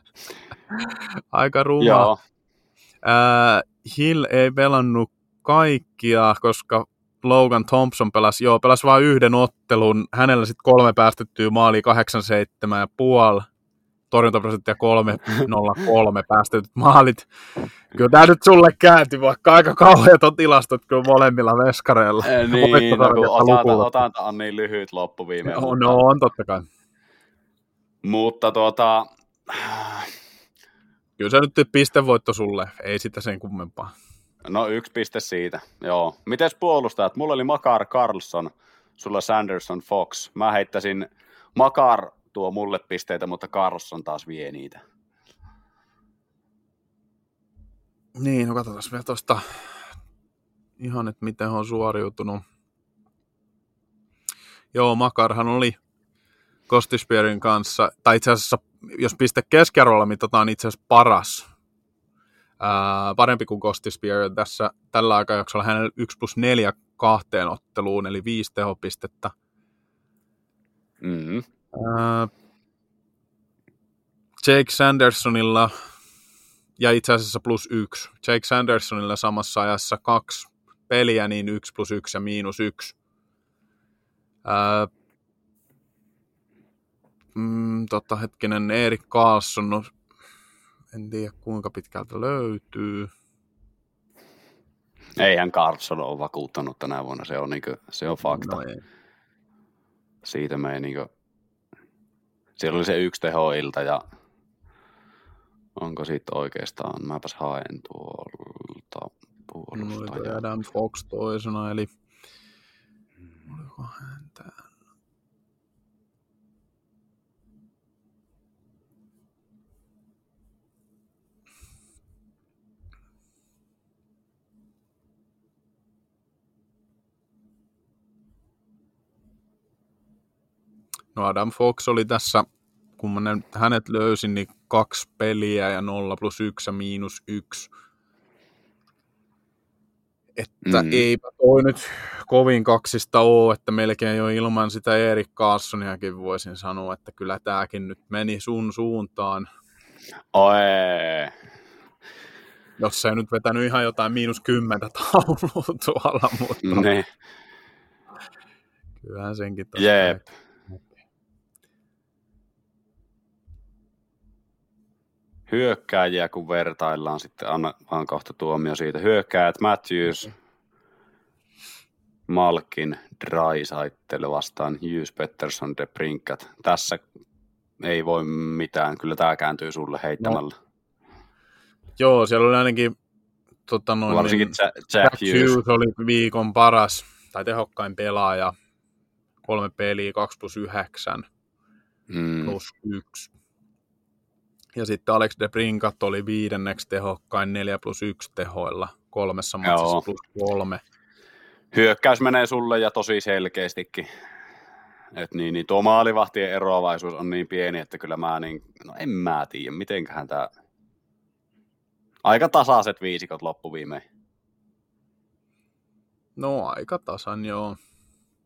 Aika ruma. Joo. Äh, Hill ei pelannut kaikkia, koska Logan Thompson pelasi, joo, pelasi vain yhden ottelun. Hänellä sitten kolme päästettyä maalia, 87,5 torjuntaprosenttia 303 päästetyt maalit. Kyllä tämä nyt sulle käänti, vaikka aika kauheat on tilastot kyllä molemmilla veskareilla. Eh, niin, no, kun otanta, otanta on niin lyhyt loppu viime no, mutta... no, on totta kai. Mutta tuota... Kyllä se nyt pistevoitto sulle, ei sitä sen kummempaa. No yksi piste siitä, joo. Mites puolustajat? Mulla oli Makar Carlson, sulla Sanderson Fox. Mä heittäisin, Makar tuo mulle pisteitä, mutta Carlson taas vie niitä. Niin, no katsotaan vielä tuosta ihan, että miten on suoriutunut. Joo, Makarhan oli Kostispierin kanssa, tai itse asiassa, jos piste keskiarvolla mitataan itse asiassa paras, ää, parempi kuin Kostispier tässä tällä aikajaksolla hänellä 1 plus 4 kahteen otteluun, eli viisi tehopistettä. Mm-hmm. Ää, Jake Sandersonilla ja itse asiassa plus yksi. Jake Sandersonilla samassa ajassa kaksi peliä, niin yksi plus yksi ja miinus yksi. Ää, mm, tota hetkinen, Erik Carlson, no, en tiedä kuinka pitkältä löytyy. Eihän Carlson ole vakuuttanut tänä vuonna, se on, niinku, se on fakta. No ei. Siitä me ei niinku, siellä oli se yksi tehoilta ja onko sitten oikeastaan, mäpäs haen tuolta puolustaja. No, Adam Fox toisena, eli oliko hän No Adam Fox oli tässä, kun mä hänet löysin, niin kaksi peliä ja nolla plus yksi ja miinus yksi. Että mm. eipä toi nyt kovin kaksista ole, että melkein jo ilman sitä Erik Carlsoniakin voisin sanoa, että kyllä tämäkin nyt meni sun suuntaan. Oi. Jos se nyt vetänyt ihan jotain miinus kymmentä taulua tuolla, mutta... Ne. Kyllähän senkin Jep. Käy. Hyökkääjiä, kun vertaillaan, sitten anna vaan kohta tuomio siitä. Hyökkäät Matthews, Malkin, Drysaitel vastaan Hughes, Pettersson, De Brinkat. Tässä ei voi mitään, kyllä tämä kääntyy sulle heittämällä. No. Joo, siellä oli ainakin tota noin, Varsinkin niin, Jack, Jack Hughes. Hughes. oli viikon paras tai tehokkain pelaaja. Kolme peliä, 2 plus 9 mm. plus 1 ja sitten Alex de Brinkat oli viidenneksi tehokkain 4 plus 1 tehoilla kolmessa matsissa plus kolme. Hyökkäys menee sulle ja tosi selkeästikin. Et niin, niin tuo maalivahtien eroavaisuus on niin pieni, että kyllä mä niin, no en mä tiedä, mitenköhän tämä... Aika tasaiset viisikot loppuviimein. No aika tasan, joo.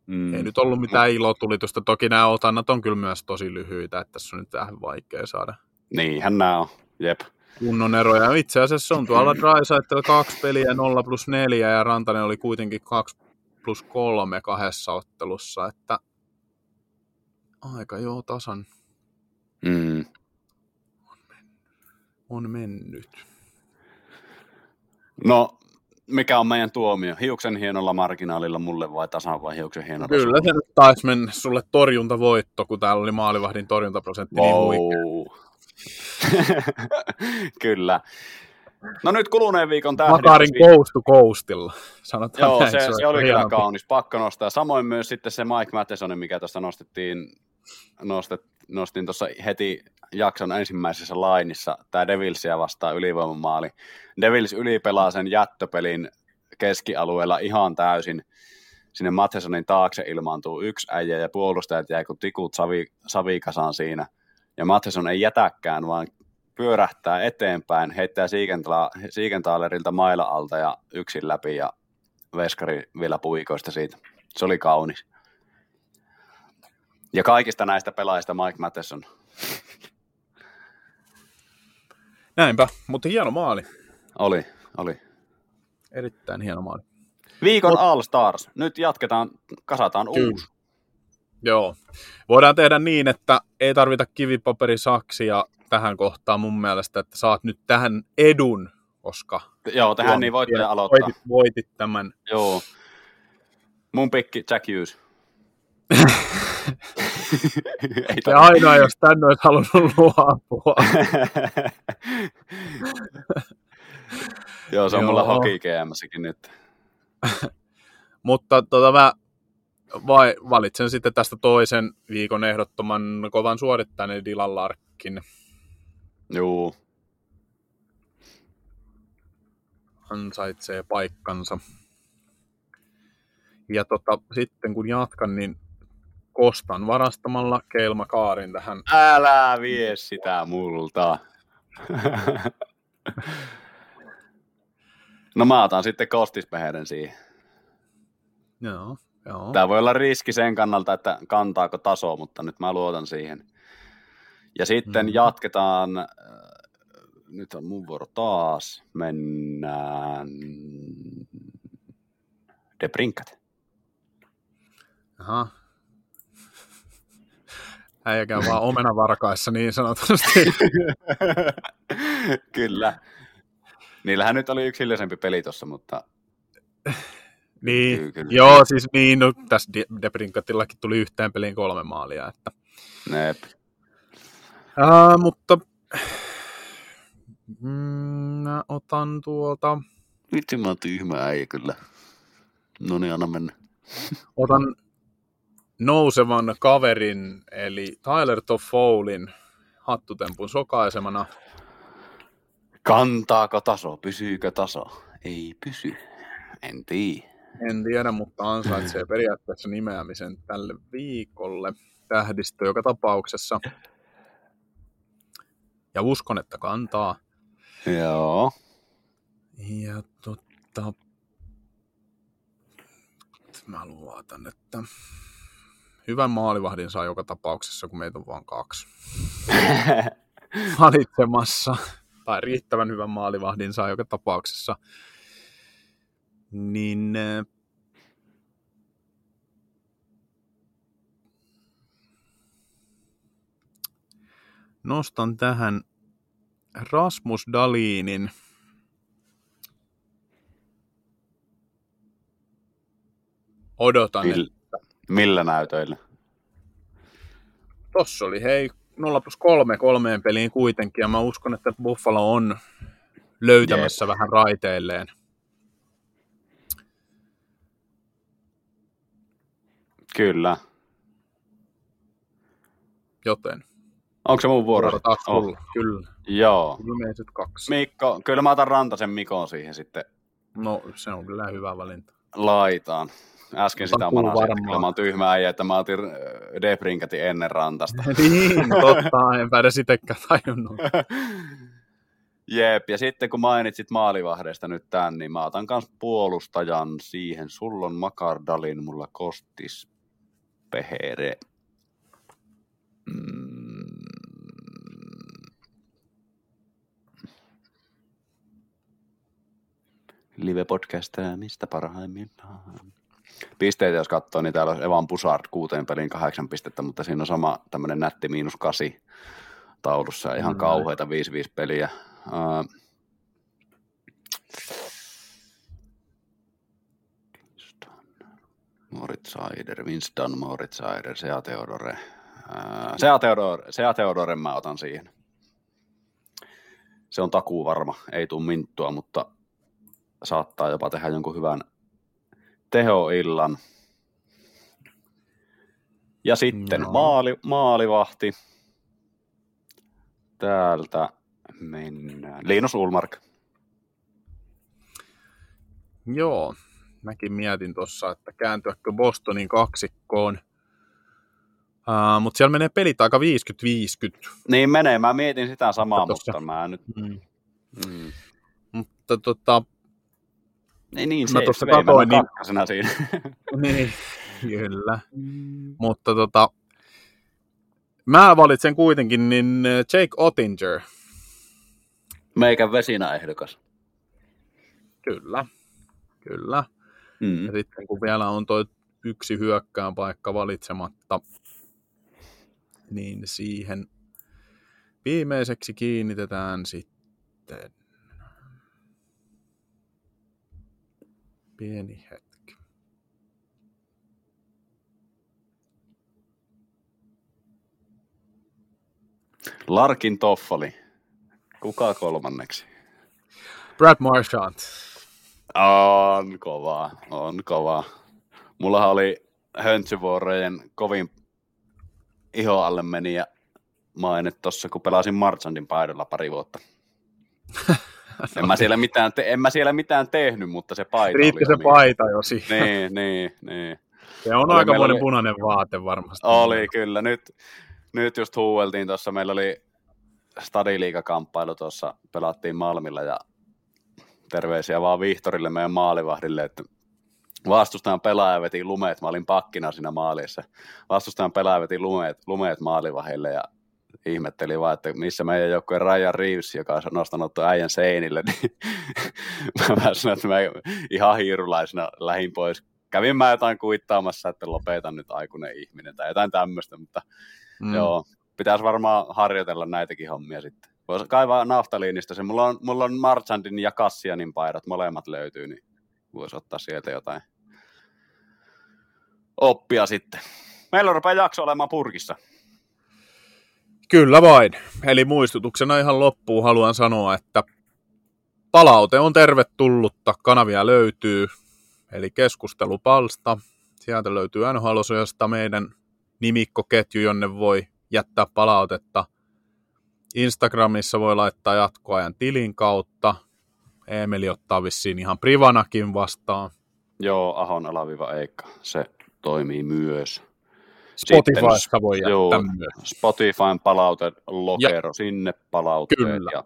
Mm. Ei nyt ollut mitään ilotulitusta. Toki nämä otannat on kyllä myös tosi lyhyitä, että tässä on nyt vähän vaikea saada Niinhän nämä on, jep. Kunnon eroja. Itse asiassa on tuolla Drysaitel kaksi peliä 0 plus 4 ja Rantanen oli kuitenkin 2 plus 3 kahdessa ottelussa, että aika joo tasan. Mm. On, mennyt. on mennyt. No, mikä on meidän tuomio? Hiuksen hienolla marginaalilla mulle vai tasan vai hiuksen hienolla Kyllä se nyt taisi mennä sulle torjuntavoitto, kun täällä oli maalivahdin torjuntaprosentti niin wow. niin huikea. Kyllä. No nyt kuluneen viikon tähdi. Makarin koustu koustilla, sanotaan Joo, näin, se, se, se oli kyllä kaunis, pakko nostaa. Samoin myös sitten se Mike Matheson, mikä tuossa nostettiin, nostet, nostin tuossa heti jakson ensimmäisessä lainissa, tämä Devilsia vastaan ylivoimamaali. Devils ylipelaa sen jättöpelin keskialueella ihan täysin. Sinne Mathesonin taakse ilmaantuu yksi äijä ja puolustajat jäi kuin tikut savi, savikasaan siinä – ja Matheson ei jätäkään, vaan pyörähtää eteenpäin, heittää Siegenthaalerilta maila alta ja yksin läpi ja veskari vielä puikoista siitä. Se oli kaunis. Ja kaikista näistä pelaajista Mike Matheson. Näinpä, mutta hieno maali. Oli, oli. Erittäin hieno maali. Viikon Mut... All Stars. Nyt jatketaan, kasataan Kyllä. uusi. Joo. Voidaan tehdä niin, että ei tarvita kivipaperisaksia tähän kohtaan mun mielestä, että saat nyt tähän edun, koska... Joo, tähän niin voitte aloittaa. Voitit, voitit tämän. Joo. Mun pikki Jack Hughes. ei Se ainoa, jos tänne olisi halunnut luopua. Joo, se on mulla hoki nyt. Mutta tota, mä vai, valitsen sitten tästä toisen viikon ehdottoman kovan suorittaneen Dylan Larkin. Joo. Ansaitsee paikkansa. Ja tota, sitten kun jatkan, niin Kostan varastamalla Keilma Kaarin tähän. Älä vie sitä multa. no mä otan sitten kostispeheren siihen. Joo, joo. Tämä voi olla riski sen kannalta, että kantaako taso, mutta nyt mä luotan siihen. Ja sitten mm. jatketaan, äh, nyt on mun vuoro taas, mennään Debrinkat. Aha. Äijäkään vaan omenavarkaissa niin sanotusti. Kyllä. Niillähän nyt oli yksi hiljaisempi peli tuossa, mutta... Niin, kyllä, kyllä. joo, siis niin, no, tässä Debrinkatillakin tuli yhteen peliin kolme maalia, että... Nep. Uh, mutta mm, mä otan tuolta... Vitsi, mä oon tyhmä äijä kyllä. No niin, anna mennä. Otan nousevan kaverin, eli Tyler Toffolin hattutempun sokaisemana. Kantaako taso? Pysyykö taso? Ei pysy. En tiedä. En tiedä, mutta ansaitsee periaatteessa nimeämisen tälle viikolle. Tähdistö joka tapauksessa. Ja uskon, että kantaa. Joo. Ja totta, mä luotan, että hyvän maalivahdin saa joka tapauksessa, kun meitä on vain kaksi valitsemassa. Tai riittävän hyvän maalivahdin saa joka tapauksessa. Niin nostan tähän Rasmus Dalinin odotan, Mil, Millä näytöillä? Tossa oli hei 0 plus 3 kolmeen peliin kuitenkin, ja mä uskon, että Buffalo on löytämässä Jeep. vähän raiteilleen. Kyllä. Joten. Onko se mun vuoro? Vuoro taas oh. Kyllä. Joo. Ilmeiset kaksi. Mikko, kyllä mä otan Rantasen Mikon siihen sitten. No, se on kyllä hyvä valinta. Laitaan. Äsken sitä manasin, mä oon tyhmä äijä, että mä otin äh, Debrinkatin ennen rantasta. niin, totta, enpä edes itsekään tajunnut. Jep, ja sitten kun mainitsit maalivahdeista nyt tämän, niin mä otan kans puolustajan siihen. Sulla on Makardalin, mulla Kostis Pehere. Mm. Live-podcast, mistä parhaimmillaan? pisteitä, jos katsoo, niin täällä on Evan Pusard kuuteen peliin kahdeksan pistettä, mutta siinä on sama tämmöinen nätti miinus kasi taulussa, ihan mm. kauheita 5-5 peliä. Uh, Moritz Seider, Winston, Moritz Seider, Sea Theodore. Sea Theodore, Sea Theodore mä otan siihen. Se on takuu varma, ei tule minttua, mutta saattaa jopa tehdä jonkun hyvän tehoillan. Ja sitten no. maali, maalivahti. Täältä mennään. Linus Ulmark. Joo, mäkin mietin tuossa, että kääntyäkö Bostonin kaksikkoon. Uh, mutta siellä menee pelit aika 50-50. Niin menee, mä mietin sitä samaa, mutta, mutta mä nyt... Mm. Mm. Mutta tota, niin, niin se, tuossa katoin, niin... siinä. niin, kyllä. Mm. Mutta tota, mä valitsen kuitenkin niin äh, Jake Ottinger. Meikän vesinä ehdokas. Kyllä, kyllä. Mm. Ja sitten kun vielä on tuo yksi hyökkään paikka valitsematta, niin siihen viimeiseksi kiinnitetään sitten Pieni hetki. Larkin Toffali. Kuka kolmanneksi? Brad Marchand. On kova, on kova. Mullahan oli höntsyvuorojen kovin iho alle meni ja maine tuossa, kun pelasin Marchandin paidalla pari vuotta. en, mä siellä mitään te- en mä siellä mitään tehnyt, mutta se paita Riitti oli se paita jo siihen. Niin, niin, niin. Se on Oli- aika monen oli- punainen vaate varmasti. Oli kyllä. Nyt, nyt just huueltiin tuossa. Meillä oli stadiliikakamppailu tuossa. Pelattiin Malmilla ja terveisiä vaan Vihtorille, meidän maalivahdille, että vastustajan pelaaja veti lumeet. Mä olin pakkina siinä maalissa. Vastustajan pelaaja veti lumeet, lumeet maalivahille ja ihmetteli vaan, että missä meidän joukkueen Ryan Reeves, joka on nostanut tuon äijän seinille, niin mä sanoin, että mä ihan hiirulaisena lähin pois. Kävin mä jotain kuittaamassa, että lopetan nyt aikuinen ihminen tai jotain tämmöistä, mutta mm. joo, pitäisi varmaan harjoitella näitäkin hommia sitten. Voisi kaivaa naftaliinista se. Mulla on, mulla on Marchandin ja Kassianin paidat, molemmat löytyy, niin voisi ottaa sieltä jotain oppia sitten. Meillä rupeaa jakso olemaan purkissa. Kyllä vain. Eli muistutuksena ihan loppuun haluan sanoa, että palaute on tervetullutta, kanavia löytyy, eli keskustelupalsta. Sieltä löytyy nhl meidän nimikkoketju, jonne voi jättää palautetta. Instagramissa voi laittaa jatkoajan tilin kautta. Emeli ottaa vissiin ihan privanakin vastaan. Joo, Ahon alaviva Eikka, se toimii myös. Spotifysta voi jättää joo, myös. Spotifyn palaute lokero, sinne palautteet. Kyllä. Ja,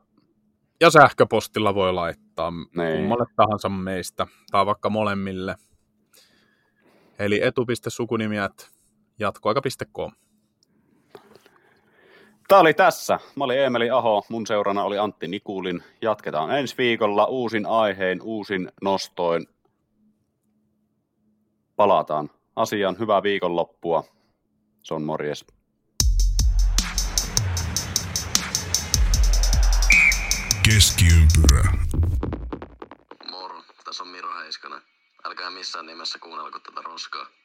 Ja sähköpostilla voi laittaa Niin. kummalle tahansa meistä, tai vaikka molemmille. Eli etu.sukunimiät jatkoaika.com. Tämä oli tässä. Mä olin Eemeli Aho, mun seurana oli Antti Nikulin. Jatketaan ensi viikolla uusin aiheen, uusin nostoin. Palataan asiaan. Hyvää viikonloppua. Se on morjes. Keskiympyrä. Moro, tässä on Miro Heiskanen. Älkää missään nimessä kuunnelko tätä roskaa.